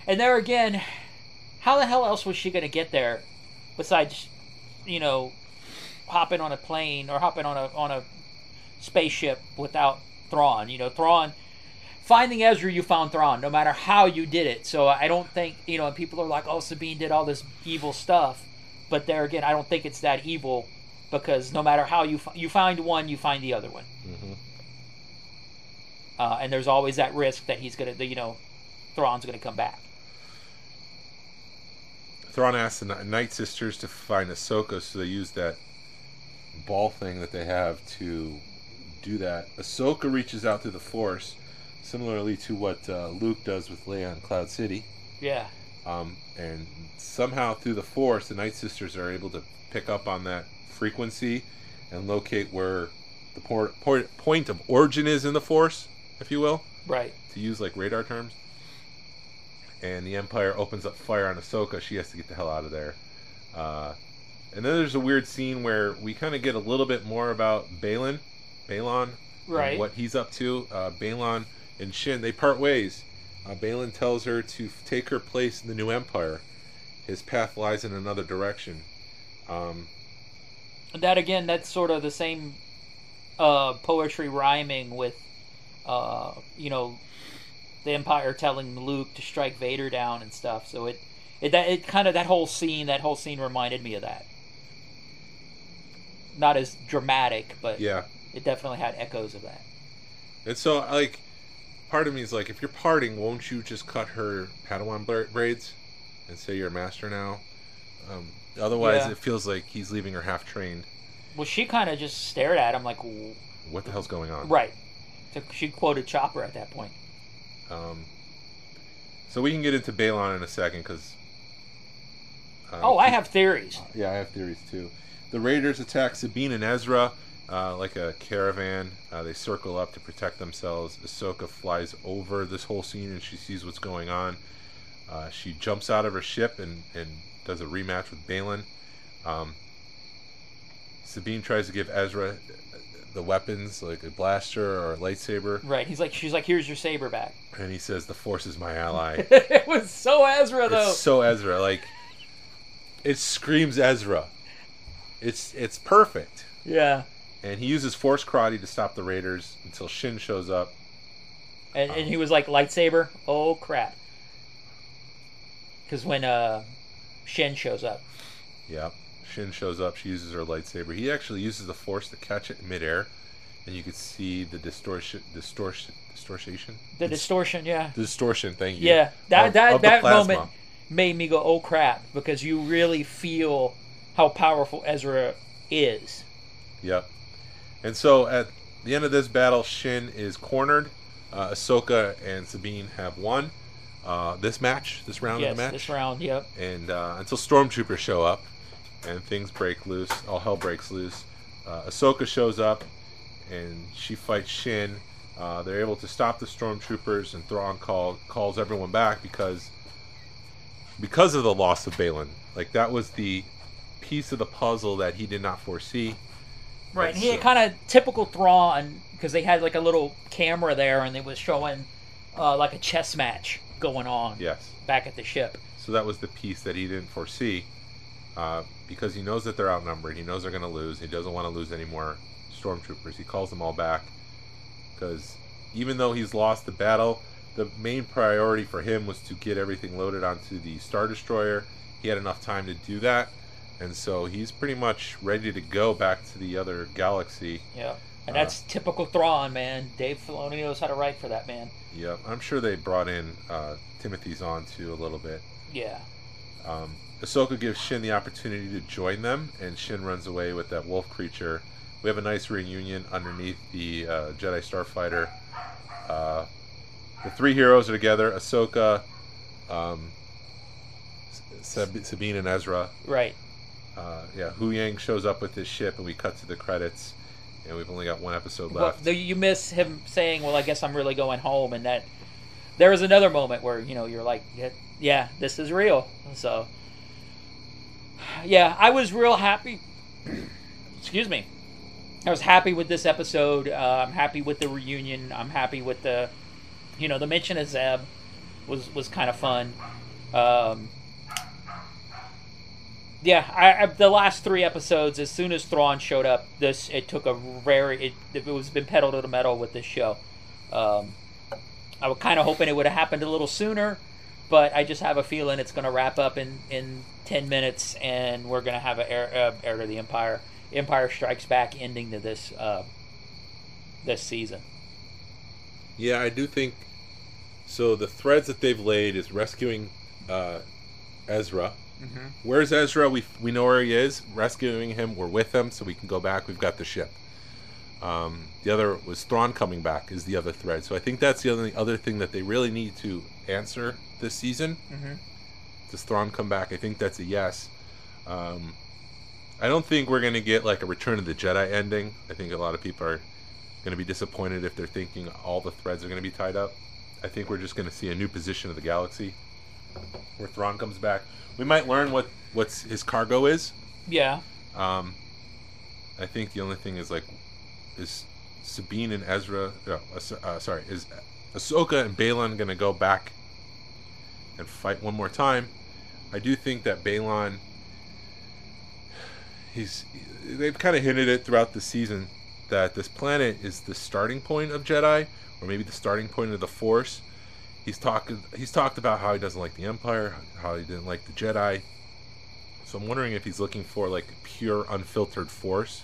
and there again, how the hell else was she going to get there, besides, you know, hopping on a plane or hopping on a on a spaceship without Thrawn? You know, Thrawn. Finding Ezra, you found Thrawn, no matter how you did it. So I don't think you know. And people are like, "Oh, Sabine did all this evil stuff," but there again, I don't think it's that evil because no matter how you you find one, you find the other one uh, and there's always that risk that he's gonna, you know, Thrawn's gonna come back. Thrawn asked the Ni- Night Sisters to find Ahsoka, so they use that ball thing that they have to do that. Ahsoka reaches out through the Force, similarly to what uh, Luke does with Leia in Cloud City. Yeah, Um, and somehow through the Force, the Night Sisters are able to pick up on that frequency and locate where the por- por- point of origin is in the Force, if you will, right. to use like radar terms. And the Empire opens up fire on Ahsoka. She has to get the hell out of there. Uh, and then there's a weird scene where we kind of get a little bit more about Baylan, Baylan, and Right. what he's up to. Uh, Baylan and Shin they part ways. Uh, Baylan tells her to f- take her place in the new empire. His path lies in another direction. Um, that again that's sort of the same uh, poetry rhyming with uh, you know the empire telling luke to strike vader down and stuff so it it that it kind of that whole scene that whole scene reminded me of that not as dramatic but yeah, it definitely had echoes of that and so like, part of me is like, if you're parting, won't you just cut her Padawan braids and say you're a master now? Um, otherwise, Yeah. it feels like he's leaving her half trained. well she kind of just stared at him like What the hell's going on? right so she quoted chopper at that point Um, so we can get into Baylan in a second because. oh i have theories Yeah, I have theories too. The Raiders attack Sabine and Ezra uh, like a caravan. Uh, they circle up to protect themselves. Ahsoka flies over this whole scene and she sees what's going on. Uh, she jumps out of her ship and, and does a rematch with Baylan. Um, Sabine tries to give Ezra the weapons, like a blaster or a lightsaber, right he's like she's like here's your saber back and he says, "The Force is my ally." <laughs> it was so ezra though It's so Ezra. Like it screams Ezra. It's it's perfect. yeah And he uses force karate to stop the Raiders until Shin shows up. And, and he was like lightsaber. Oh crap! Because when uh, Shin shows up, yeah, Shin shows up. She uses her lightsaber. He actually uses the force to catch it in midair, and you could see the distortion, distortion, distortion, the distortion, yeah, The distortion. Thank you. yeah, that of- that of that moment made me go, oh crap, because you really feel how powerful Ezra is. Yep. And so at the end of this battle, Shin is cornered. Uh, Ahsoka and Sabine have won uh, this match, this round yes, of the match. this round, yep. and uh, until stormtroopers show up and things break loose all hell breaks loose uh, ahsoka shows up and she fights shin uh, they're able to stop the stormtroopers and Thrawn call, calls everyone back because because of the loss of Baylan like that was the piece of the puzzle that he did not foresee Right, and he had kind of typical Thrawn because they had like a little camera there and they was showing uh, like a chess match going on yes back at the ship. So that was the piece that he didn't foresee, uh, because he knows that they're outnumbered. He knows they're going to lose. He doesn't want to lose any more stormtroopers. He calls them all back, because even though he's lost the battle, the main priority for him was to get everything loaded onto the star destroyer. He had enough time to do that, and so he's pretty much ready to go back to the other galaxy. Yeah, and Uh, that's typical Thrawn, man. Dave Filoni knows how to write for that man. Yep, I'm sure they brought in uh, Timothy Zahn too a little bit. Yeah. Um, Ahsoka gives Shin the opportunity to join them, and Shin runs away with that wolf creature. We have a nice reunion underneath the uh, Jedi Starfighter. Uh, the three heroes are together: Ahsoka, um, Sab- Sabine, and Ezra. Right. Uh, yeah, Huyang shows up with his ship, and we cut to the credits. And we've only got one episode left. though you miss him saying, "Well, I guess I'm really going home," and that there was another moment where you know you're like, "Yeah, yeah this is real." So, yeah, I was real happy. <clears throat> Excuse me. I was happy with this episode. Uh, I'm happy with the reunion. I'm happy with the, you know, the mention of Zeb was was kind of fun. Um, yeah, I, I, the last three episodes, as soon as Thrawn showed up, this it took a very it, it was been pedal to the metal with this show. Um, I was kind of hoping it would have happened a little sooner, but I just have a feeling it's going to wrap up in in ten minutes, and we're going to have a heir, uh, heir to the Empire, Empire Strikes Back ending to this uh, this season. Yeah, I do think so. The threads that they've laid is rescuing uh, Ezra. Where's Ezra? We we know where he is. Rescuing him. We're with him, so we can go back. We've got the ship. Um, the other was Thrawn coming back is the other thread. So I think that's the only other thing that they really need to answer this season. Mhm. Does Thrawn come back? I think that's a yes. Um, I don't think we're gonna get like a Return of the Jedi ending. I think a lot of people are gonna be disappointed if they're thinking all the threads are gonna be tied up. I think we're just gonna see a new position of the galaxy. Where Thrawn comes back. We might learn what what's his cargo is. Yeah. Um, I think the only thing is like, is Sabine and Ezra? No, uh, sorry, is Ahsoka and Baylan gonna go back and fight one more time? I do think that Baylan. He's. They've kind of hinted it throughout the season that this planet is the starting point of Jedi, or maybe the starting point of the Force. He's talked. He's talked about how he doesn't like the Empire, how he didn't like the Jedi. So I'm wondering if he's looking for like pure, unfiltered Force.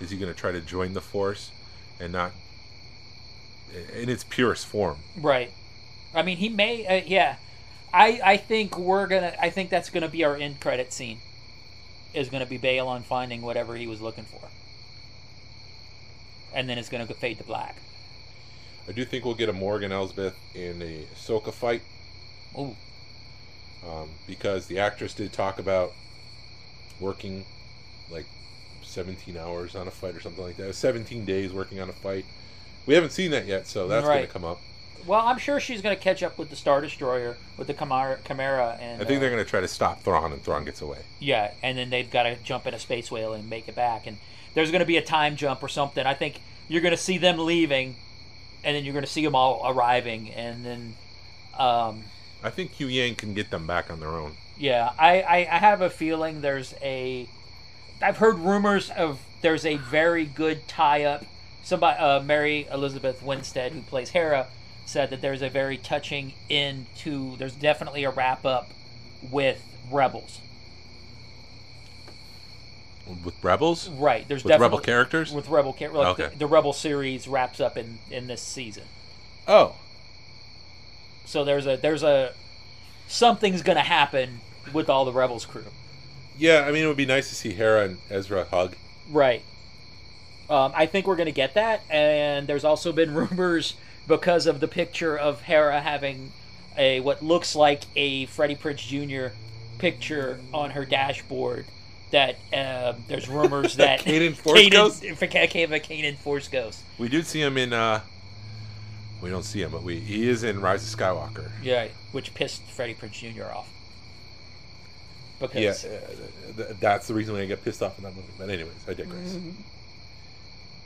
Is he going to try to join the Force and not in its purest form? Right. I mean, he may. Uh, yeah. I I think we're gonna. I think that's gonna be our end credit scene. Is gonna be Baylan finding whatever he was looking for, and then it's gonna fade to black. I do think we'll get a Morgan Elsbeth in a Ahsoka fight Ooh. um, because the actress did talk about working like 17 hours on a fight or something like that. 17 days working on a fight. We haven't seen that yet, so that's going to come up. Well, I'm sure she's gonna catch up with the Star Destroyer with the Chimera, Chimera and I think uh, they're going to try to stop Thrawn, and Thrawn gets away. Yeah, and then they've got to jump in a space whale and make it back. And there's going to be a time jump or something. I think you're going to see them leaving, and then you're going to see them all arriving, and then, um, I think Huyang can get them back on their own. yeah, I, I I have a feeling there's a. I've heard rumors of there's a very good tie-up. Somebody, uh, Mary Elizabeth Winstead, who plays Hera, said that there's a very touching end to. There's definitely a wrap-up with Rebels. With Rebels? Right. There's With Rebel characters? with Rebel characters like Okay. the, the Rebel series wraps up in in this season. Oh. So there's a there's a something's gonna happen with all the Rebels crew. Yeah, I mean, it would be nice to see Hera and Ezra hug. Right. Um, I think we're gonna get that, and there's also been <laughs> rumors because of the picture of Hera having a what looks like a Freddie Prinze Jr. picture on her dashboard. That uh, there's rumors <laughs> that Kanan Force Ghost? became a Kanan Force Ghost. We do see him in, uh, we don't see him, but we he is in Rise of Skywalker. Yeah, which pissed Freddie Prinze Jr. off. Because Yeah, uh, th- that's the reason why I get pissed off in that movie. But anyways, I digress.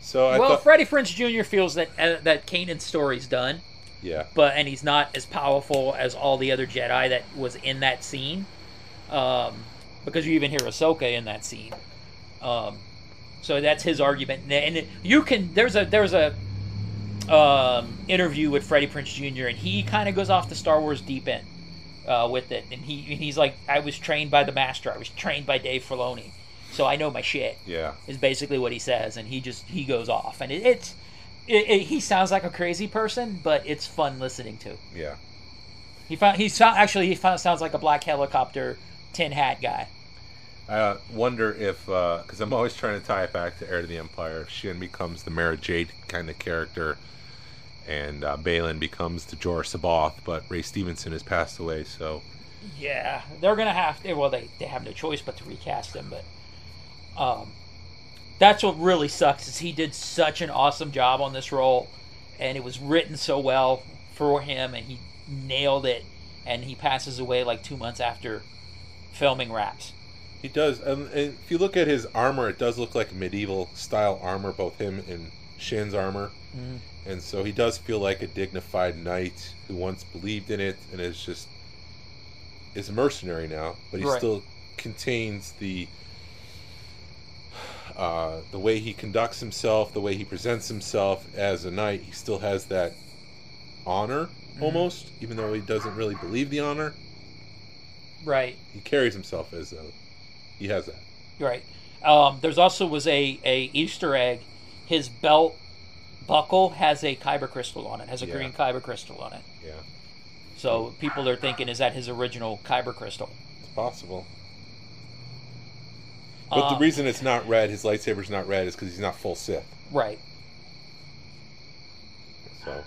So I well, thought, Freddie Prinze Jr. feels that uh, that Kanan's story's done, yeah, but and he's not as powerful as all the other Jedi that was in that scene. Um, because you even hear Ahsoka in that scene. Um, so that's his argument, and you can there's a there's a um, interview with Freddie Prinze Jr. and he kind of goes off the Star Wars deep end uh, with it, and he and he's like, I was trained by the master, I was trained by Dave Filoni, so I know my shit. yeah. is basically what he says, and he just he goes off, and it, it's it, it, he sounds like a crazy person, but it's fun listening to. Yeah. He found he sound actually he found, sounds like a black helicopter tin hat guy. I uh, wonder if, because I'm always trying to tie it back to Heir to the Empire, if Shin becomes the Mara Jade kind of character, and uh, Baylan becomes the Joruus C'baoth, but Ray Stevenson has passed away, so Yeah, they're gonna have to. Well, they they have no choice but to recast him, but um, that's what really sucks is he did such an awesome job on this role, and it was written so well for him, and he nailed it, and he passes away like two months after filming wraps. he does. And, and if you look at his armor, it does look like medieval style armor, both him and Shin's armor. And so he does feel like a dignified knight who once believed in it and is just is a mercenary now, but he Right. still contains the uh, the way he conducts himself, the way he presents himself as a knight. He still has that honor almost, even though he doesn't really believe the honor. Right. He carries himself as though he has that. Right. Um, there's also was a, a Easter egg. His belt buckle has a kyber crystal on it. Has a Yeah. green kyber crystal on it. Yeah, So people are thinking, is that his original kyber crystal? it's possible. But Um, the reason it's not red, his lightsaber's not red, is because he's not full Sith. Right. So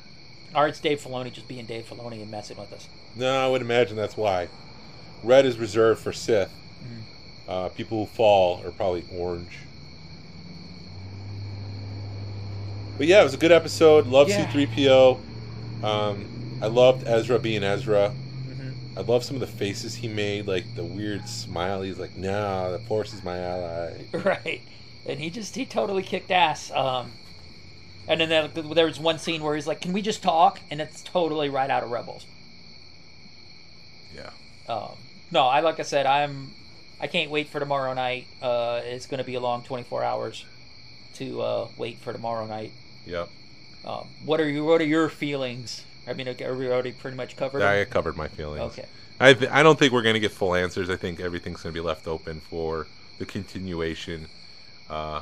Or it's Dave Filoni just being Dave Filoni and messing with us. no, I would imagine that's why. Red is reserved for Sith. Uh, people who fall are probably orange. But yeah, it was a good episode. Love Yeah. C3PO. Um, I loved Ezra being Ezra. I love some of the faces he made, like the weird smile. He's like, "No, the Force is my ally." <laughs> right and he just he totally kicked ass um and then there, there was one scene where he's like can we just talk and it's totally right out of rebels Yeah. um no i like i said i'm i can't wait for tomorrow night uh it's going to be a long 24 hours to uh wait for tomorrow night Yep. um what are you what are your feelings i mean are we already pretty much covered them? I covered my feelings. okay I th- I don't think we're going to get full answers. I think everything's going to be left open for the continuation. Uh,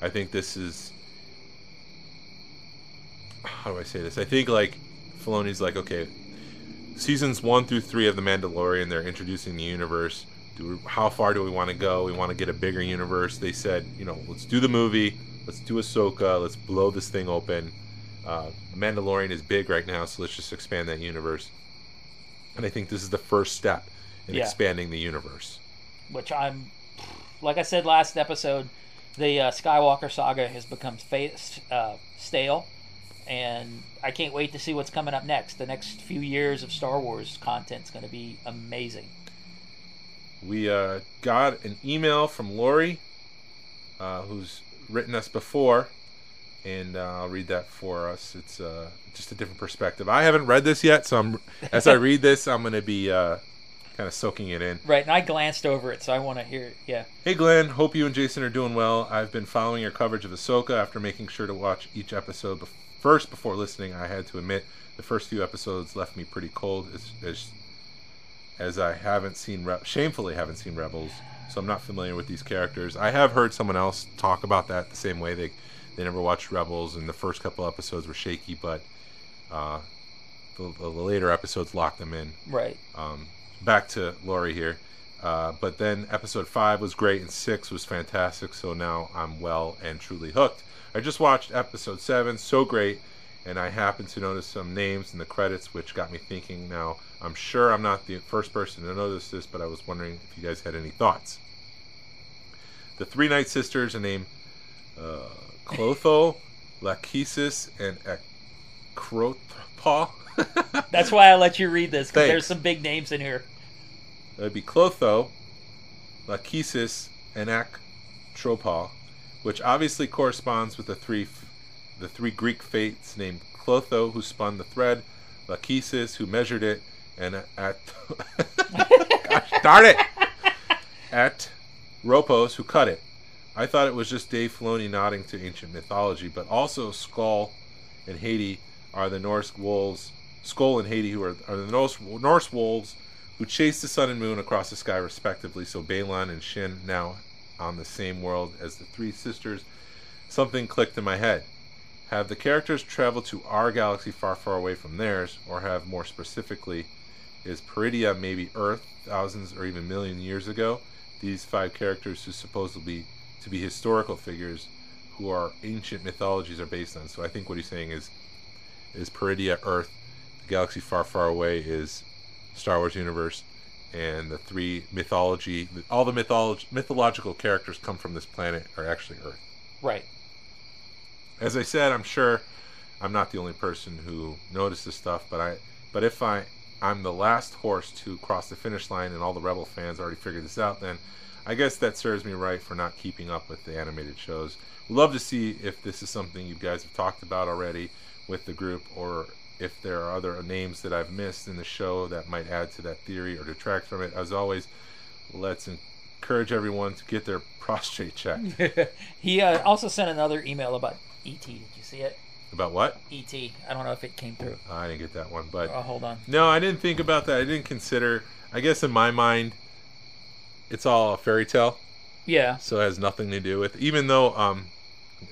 I think this is how do I say this? I think like Filoni's like okay, seasons one through three of the Mandalorian, they're introducing the universe. Do we, how far do we want to go? We want to get a bigger universe. They said, you know, let's do the movie. Let's do Ahsoka. Let's blow this thing open. Uh, Mandalorian is big right now, so let's just expand that universe. And I think this is the first step in Yeah. expanding the universe. which I'm, like I said last episode, the uh, Skywalker saga has become fa- uh, stale, and I can't wait to see what's coming up next. The next few years of Star Wars content is going to be amazing. We uh, got an email from Lori, uh, who's written us before, and uh, I'll read that for us. It's uh, just a different perspective. I haven't read this yet, so I'm, <laughs> as I read this, I'm going to be uh, kind of soaking it in. Right, and I glanced over it, so I want to hear it. Yeah, Hey Glen, hope you and Jason are doing well. I've been following your coverage of Ahsoka after making sure to watch each episode bef- first before listening. I had to admit the first few episodes left me pretty cold as as, as I haven't seen Re- shamefully haven't seen Rebels, so I'm not familiar with these characters. I have heard someone else talk about that the same way they they never watched Rebels and the first couple episodes were shaky, but uh, the, the later episodes locked them in right. um, back to Laurie here. Uh, but then episode five was great and six was fantastic. So now I'm well and truly hooked. I just watched episode seven, so great, and I happened to notice some names in the credits, which got me thinking. Now I'm sure I'm not the first person to notice this, but I was wondering if you guys had any thoughts. The three Night Sisters are named uh, Clotho, Lachesis, and Ekrothpa. <laughs> That's why I let you read this because there's some big names in here. That'd be Clotho, Lachesis, and Aktropa, which obviously corresponds with the three, the three Greek fates named Clotho, who spun the thread, Lachesis, who measured it, and at <laughs> gosh darn it, at Ropos, who cut it. I thought it was just Dave Filoni nodding to ancient mythology, but also Sköll and Hati are the Norse wolves. Sköll and Hati, who are, are the Norse, Norse wolves who chase the sun and moon across the sky respectively. So Baylan and Shin now on the same world as the three sisters. Something clicked in my head. Have the characters traveled to our galaxy far, far away from theirs, or have more specifically, is Peridea maybe Earth thousands or even million years ago? These five characters who supposedly to be historical figures who our ancient mythologies are based on. So I think what he's saying is is Peridea Earth, the galaxy far, far away is Star Wars universe, and the three mythology, all the mythology, mythological characters come from this planet are actually Earth. Right. As I said, I'm sure I'm not the only person who noticed this stuff, but I, but if I, I'm the last horse to cross the finish line, and all the Rebel fans already figured this out, then I guess that serves me right for not keeping up with the animated shows. We'd love to see if this is something you guys have talked about already with the group, or if there are other names that I've missed in the show that might add to that theory or detract from it. As always, let's encourage everyone to get their <laughs> prostate checked. <laughs> he uh, also sent another email about ET. Did you see it? About what? ET. I don't know if it came through. I didn't get that one, but Oh, hold on. No, I didn't think about that. I didn't consider. I guess in my mind, it's all a fairy tale, Yeah. so it has nothing to do with. Even though, um,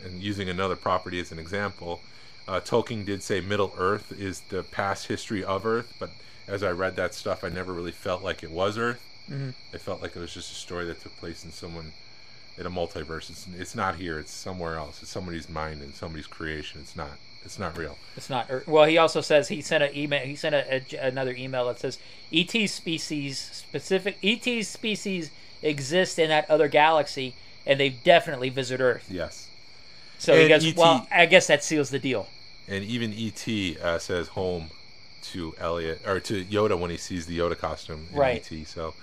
and using another property as an example, uh, Tolkien did say Middle Earth is the past history of Earth, but as I read that stuff, I never really felt like it was Earth. Mhm. It felt like it was just a story that took place in someone in a multiverse. It's, it's not here. It's somewhere else. It's somebody's mind and somebody's creation. It's not. It's not real. It's not. Well, he also says he sent an email. He sent a, a- another email that says ET species specific ET species exist in that other galaxy, and they've definitely visit Earth. Yes. So he goes, ET well, I guess that seals the deal. And even ET uh, says home to Elliot or to Yoda when he sees the Yoda costume in Right. ET. So,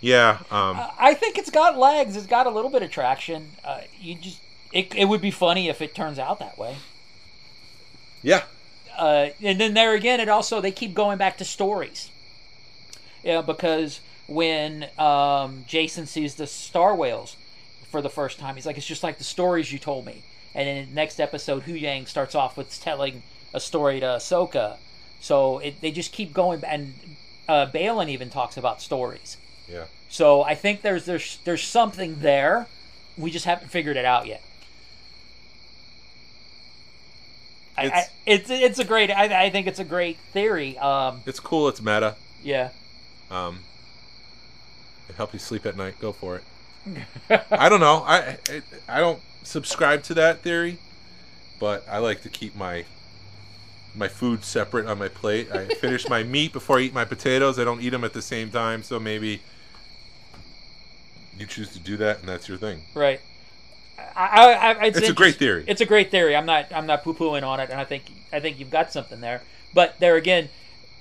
yeah, um, I think it's got legs. It's got a little bit of traction. Uh, you just it, it would be funny if it turns out that way. yeah, uh, and then there again, it also they keep going back to stories. Yeah, because when um, Jason sees the star whales for the first time, he's like, "It's just like the stories you told me." And in the next episode, Huyang starts off with telling a story to Ahsoka. So it, they just keep going, and uh, Baylan even talks about stories. yeah. So I think there's there's there's something there. We just haven't figured it out yet. I, I, It's- it's it's a great. I, I think it's a great theory. Um, It's cool. It's meta. yeah, Um, it help you sleep at night. Go for it. <laughs> I don't know. I, I I don't subscribe to that theory, but I like to keep my my food separate on my plate. I <laughs> finish my meat before I eat my potatoes. I don't eat them at the same time, so maybe you choose to do that, and that's your thing. right. I, I, I, It's a great theory. It's a great theory. I'm not I'm not poo pooing on it, and I think I think you've got something there. But there again,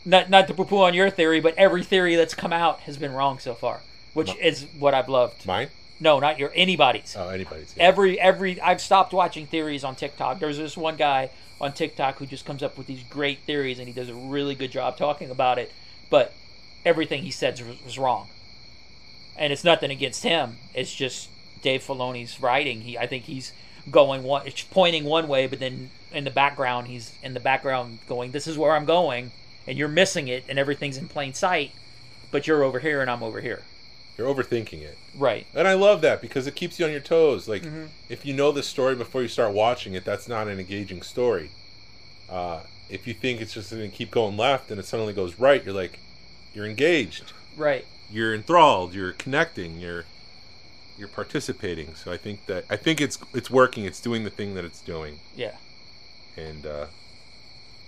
not not to poo poo on your theory, but every theory that's come out has been wrong so far, which is what I've loved. Mine? No, not your anybody's. Oh, anybody's. yeah. every every I've stopped watching theories on TikTok. There's this one guy on TikTok who just comes up with these great theories and he does a really good job talking about it, but everything he said was, was wrong. And it's nothing against him. It's just Dave Filoni's writing. He I think he's going one it's pointing one way, but then in the background he's in the background going, This is where I'm going and you're missing it and everything's in plain sight, but you're over here and I'm over here. You're overthinking it. Right. And I love that because it keeps you on your toes. Like, Mm-hmm. if you know the story before you start watching it, that's not an engaging story. Uh, if you think it's just going to keep going left and it suddenly goes right, you're like, you're engaged, Right. you're enthralled, you're connecting, you're you're participating. So I think that I think it's it's working. It's doing the thing that it's doing, Yeah. and uh,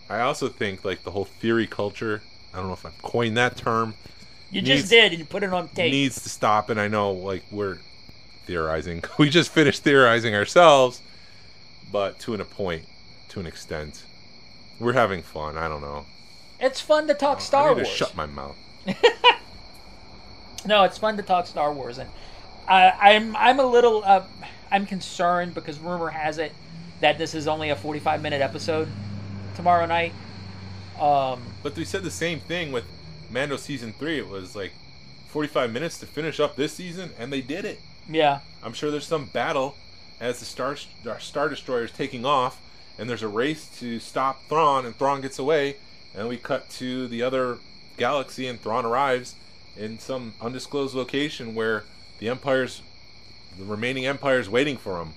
I also think like the whole theory culture. I don't know if I've coined that term. You Needs- just did and you put it on tape. needs to stop and i know like we're theorizing <laughs> we just finished theorizing ourselves but to an a point to an extent we're having fun i don't know It's fun to talk Star I need Wars. to shut my mouth <laughs> No, it's fun to talk Star Wars, and I, I'm I'm a little uh, I'm concerned because rumor has it that this is only a 45 minute episode tomorrow night. Um, but we said the same thing with mando season 3 it was like 45 minutes to finish up this season and they did it yeah, i'm sure there's some battle as the star star destroyer is taking off and there's a race to stop Thrawn and Thrawn gets away and we cut to the other galaxy and Thrawn arrives in some undisclosed location where the empire's the remaining empire's waiting for him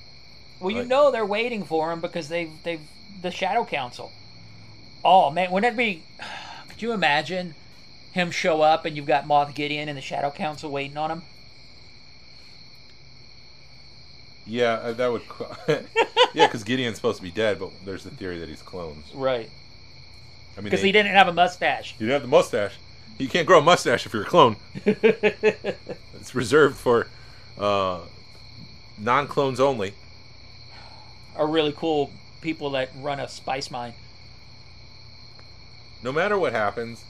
well, you know they're waiting for him because they've, they've, the Shadow Council. Oh man, wouldn't it be? <sighs> Could you imagine him show up and you've got Moff Gideon and the Shadow Council waiting on him? yeah uh, that would <laughs> yeah because gideon's supposed to be dead but there's the theory that he's clones Right, i mean because he didn't have a mustache. you didn't have the mustache you can't grow a mustache if you're a clone <laughs> it's reserved for uh, non-clones only Are really cool people that run a spice mine. no matter what happens,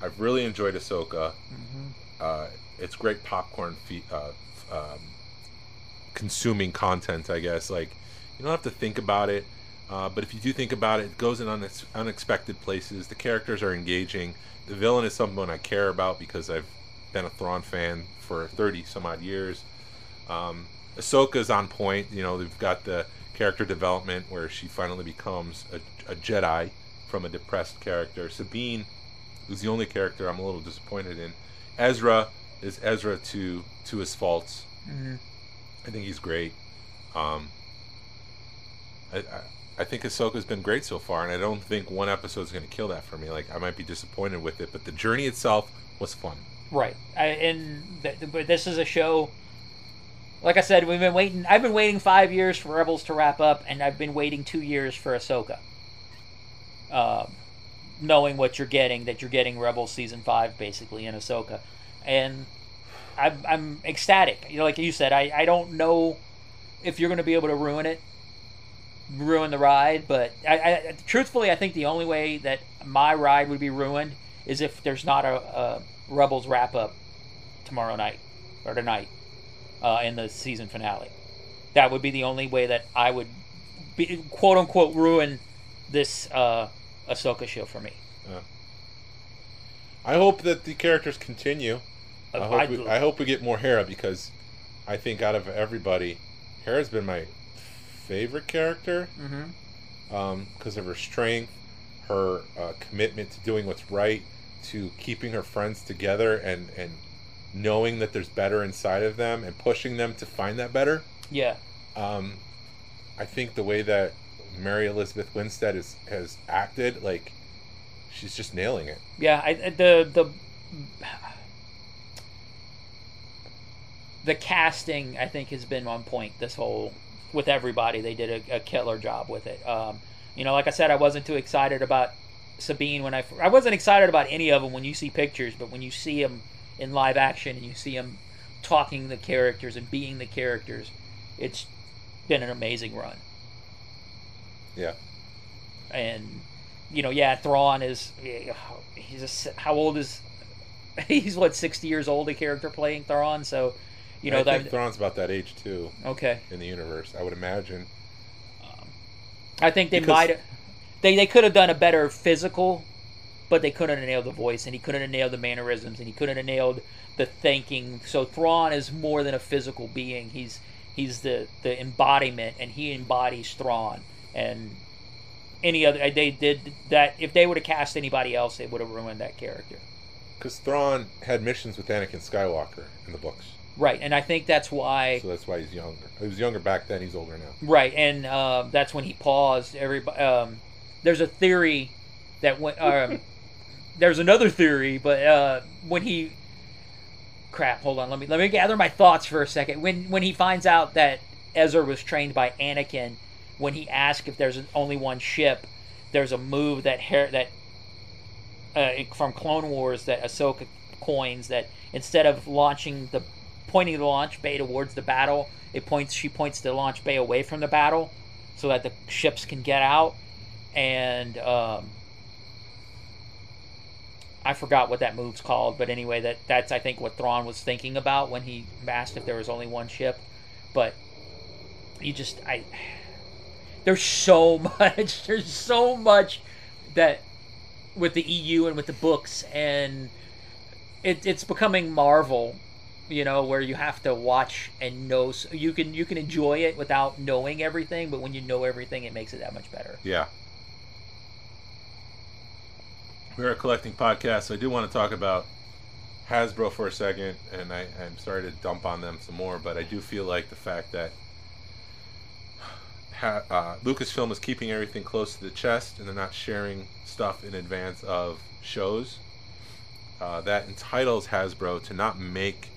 I've really enjoyed Ahsoka. Mm-hmm. Uh, it's great popcorn fe- uh, um, consuming content, I guess. Like you don't have to think about it, uh, but if you do think about it, it goes in unex- unexpected places. The characters are engaging. The villain is someone I care about because I've been a Thrawn fan for thirty some odd years. Um, Ahsoka's on point. You know, they've got the character development where she finally becomes a, a Jedi from a depressed character. Sabine is the only character I'm a little disappointed in. Ezra is Ezra to to his faults. I think he's great. Um, I, I, I think Ahsoka's been great so far, and I don't think one episode is going to kill that for me. Like I might be disappointed with it, but the journey itself was fun. Right. I, and th- but this is a show. Like I said, we've been waiting. I've been waiting five years for Rebels to wrap up, and I've been waiting two years for Ahsoka. Um, knowing what you're getting, that you're getting Rebels season five basically in Ahsoka, and I'm, I'm ecstatic. You know, like you said, I, I don't know if you're going to be able to ruin it, ruin the ride, but I, I truthfully, I think the only way that my ride would be ruined is if there's not a, a Rebels wrap up tomorrow night or tonight uh, in the season finale. That would be the only way that I would be, quote unquote ruin this uh, Ahsoka show for me. I hope that the characters continue. I Uh, hope, I'd- we, I hope we get more Hera because I think out of everybody, Hera's been my favorite character because of her strength, her uh, commitment to doing what's right, to keeping her friends together, and and knowing that there's better inside of them and pushing them to find that better. Yeah, Um, I think the way that Mary Elizabeth Winstead is, has acted, like she's just nailing it. yeah. I, the the the casting I think has been on point this whole with everybody. They did a, a killer job with it. Um, you know, like I said, I wasn't too excited about Sabine when I I wasn't excited about any of them when you see pictures, but when you see them in live action and you see them talking the characters and being the characters, it's been an amazing run. Yeah. And you know, yeah, Thrawn is he's a, how old is <laughs> he's what sixty years old a character playing Thrawn, so you know I that think Thrawn's about that age too okay. in the universe. I would imagine. Um, I think they Because- might they they could have done a better physical, but they couldn't have nailed the voice, and he couldn't have nailed the mannerisms, and he couldn't have nailed the thinking. So Thrawn is more than a physical being. He's he's the the embodiment, and he embodies Thrawn. And any other they did that. If they would have cast anybody else, they would have ruined that character. Because Thrawn had missions with Anakin Skywalker in the books, Right, and I think that's why. so that's why he's younger. He was younger back then. He's older now. Right, and um, that's when he paused. Everybody, um, there's a theory that when um, <laughs> there's another theory, but uh, when he, crap, hold on, let me let me gather my thoughts for a second. When when he finds out that Ezra was trained by Anakin, when he asked if there's only one ship, there's a move that Her- that uh, from Clone Wars that Ahsoka coins that instead of launching the pointing the launch bay towards the battle, it points she points the launch bay away from the battle so that the ships can get out. And um, I forgot what that move's called, but anyway, that that's I think what Thrawn was thinking about when he asked if there was only one ship. But you just I there's so <laughs> much there's so much that with the EU and with the books and it, it's becoming Marvel, you know, where you have to watch and know. So you can you can enjoy it without knowing everything, but when you know everything, it makes it that much better. Yeah. We're a collecting podcast, so I do want to talk about Hasbro for a second, and I, I'm sorry to dump on them some more, but I do feel like the fact that ha, uh, Lucasfilm is keeping everything close to the chest, and they're not sharing stuff in advance of shows. Uh, that entitles Hasbro to not make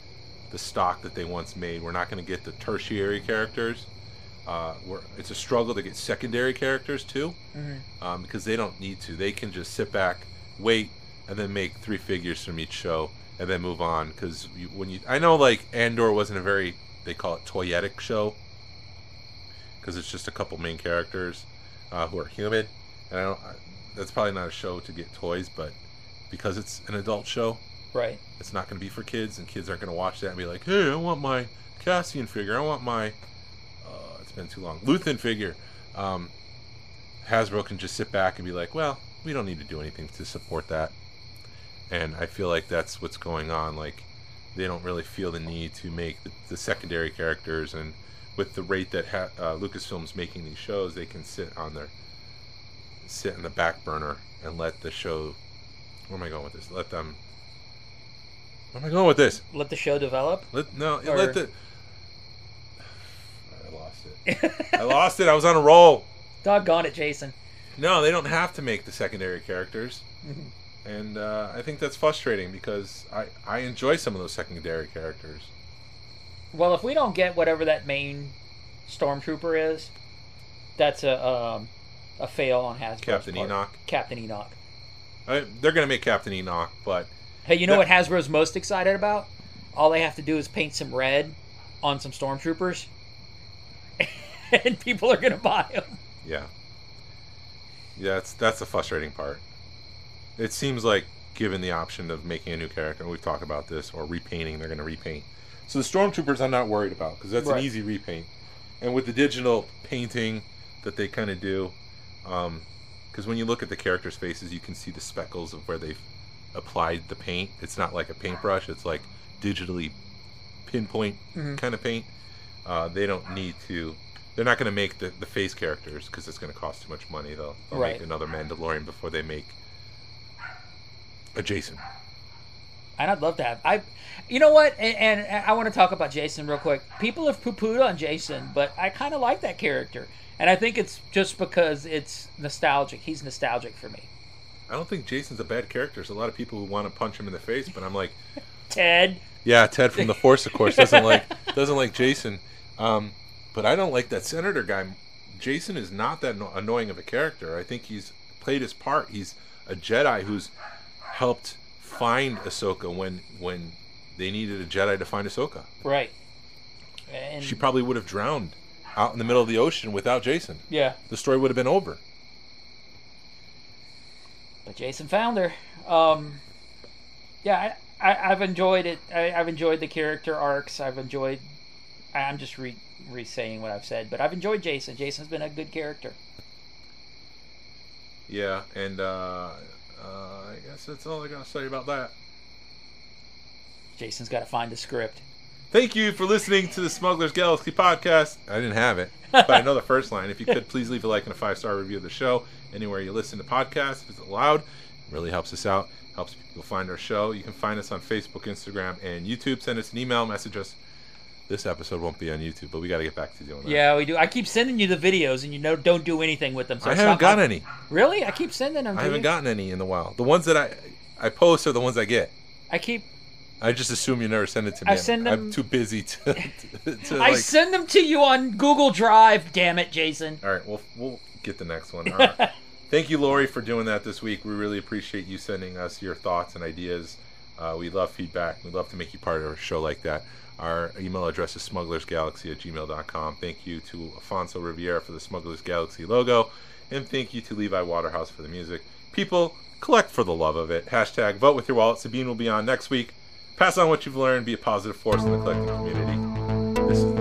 the stock that they once made. We're not going to get the tertiary characters. Uh, we're, it's a struggle to get secondary characters too, um, because they don't need to. They can just sit back, wait, and then make three figures from each show, and then move on. Because when you, I know like Andor wasn't a very, they call it toyetic show, because it's just a couple main characters uh, who are human, and I don't. I, that's probably not a show to get toys, but because it's an adult show, Right. it's not going to be for kids, and kids aren't going to watch that and be like, "Hey, I want my Cassian figure. I want my." Uh, it's been too long. Luthen figure. Um, Hasbro can just sit back and be like, "Well, we don't need to do anything to support that." And I feel like that's what's going on. Like, they don't really feel the need to make the, the secondary characters, and with the rate that ha- uh, Lucasfilm's making these shows, they can sit on their sit in the back burner and let the show. Where am I going with this? Let them. Where am I going with this? Let the show develop. Let no. Or- Let the. <sighs> I lost it. <laughs> I lost it. I was on a roll. Doggone it, Jason. No, they don't have to make the secondary characters, <laughs> and uh, I think that's frustrating because I I enjoy some of those secondary characters. Well, if we don't get whatever that main stormtrooper is, that's a um, a fail on Hasbro's Captain part. Enoch. Captain Enoch. I, they're gonna make Captain Enoch, but Hey, you know That- what Hasbro's most excited about? All they have to do is paint some red on some stormtroopers, <laughs> and people are gonna buy them. yeah, yeah, that's that's the frustrating part. it seems like given the option of making a new character, we've talked about this, or repainting, they're going to repaint. So the stormtroopers, I'm not worried about because that's Right. an easy repaint, and with the digital painting that they kind of do, because when you look at the characters' faces, you can see the speckles of where they've applied the paint. It's not like a paintbrush; it's like digitally pinpoint Mm-hmm. kind of paint. Uh, they don't need to. They're not going to make the, the face characters because it's going to cost too much money. They'll, they'll Right. make another Mandalorian before they make a Jason. And I'd love to have. I, you know what? And, and I want to talk about Jacen real quick. People have poo-pooed on Jacen, but I kind of like that character, and I think it's just because it's nostalgic. He's nostalgic for me. I don't think Jacen's a bad character. There's a lot of people who want to punch him in the face, but I'm like, <laughs> Ted. yeah, Ted from the Force, of course, doesn't like <laughs> doesn't like Jacen. Um, but I don't like that senator guy. Jacen is not that annoying of a character. I think he's played his part. He's a Jedi who's helped find Ahsoka when when they needed a Jedi to find Ahsoka. Right. And She probably would have drowned out in the middle of the ocean without Jacen. yeah, The story would have been over. but Jacen found her. Um, yeah, I, I, I've enjoyed it. I, I've enjoyed the character arcs. I've enjoyed. I'm just re re saying what I've said, but I've enjoyed Jacen. Jacen's been a good character. Yeah, and uh, uh, I guess that's all I gotta say about that. Jason's got to find the script. Thank you for listening to the Smugglers Galaxy podcast. I didn't have it, <laughs> but I know the first line. If you could, please leave a like and a five star review of the show anywhere you listen to podcasts. If it's allowed, it really helps us out. Helps people find our show. You can find us on Facebook, Instagram, and YouTube. Send us an email, message us. This episode won't be on YouTube, but we got to get back to doing that. Yeah, we do. I keep sending you the videos, and you know don't do anything with them. So I haven't got my- any. Really? I keep sending them. I haven't you. gotten any in a while. The ones that I I post are the ones I get. I keep. I just assume you never send it to me. I send them... I'm too busy to. <laughs> to, to I send them to you on Google Drive. Damn it, Jason. All right, we'll we'll get the next one. All right. <laughs> Thank you, Lori, for doing that this week. We really appreciate you sending us your thoughts and ideas. Uh, we love feedback. We love to make you part of a show like that. Our email address is smugglersgalaxy at gmail.com. Thank you to Afonso Riviera for the Smugglers Galaxy logo. And thank you to Levi Waterhouse for the music. People, collect for the love of it. Hashtag vote with your wallet. Sabine will be on next week. Pass on what you've learned. Be a positive force in the collecting community.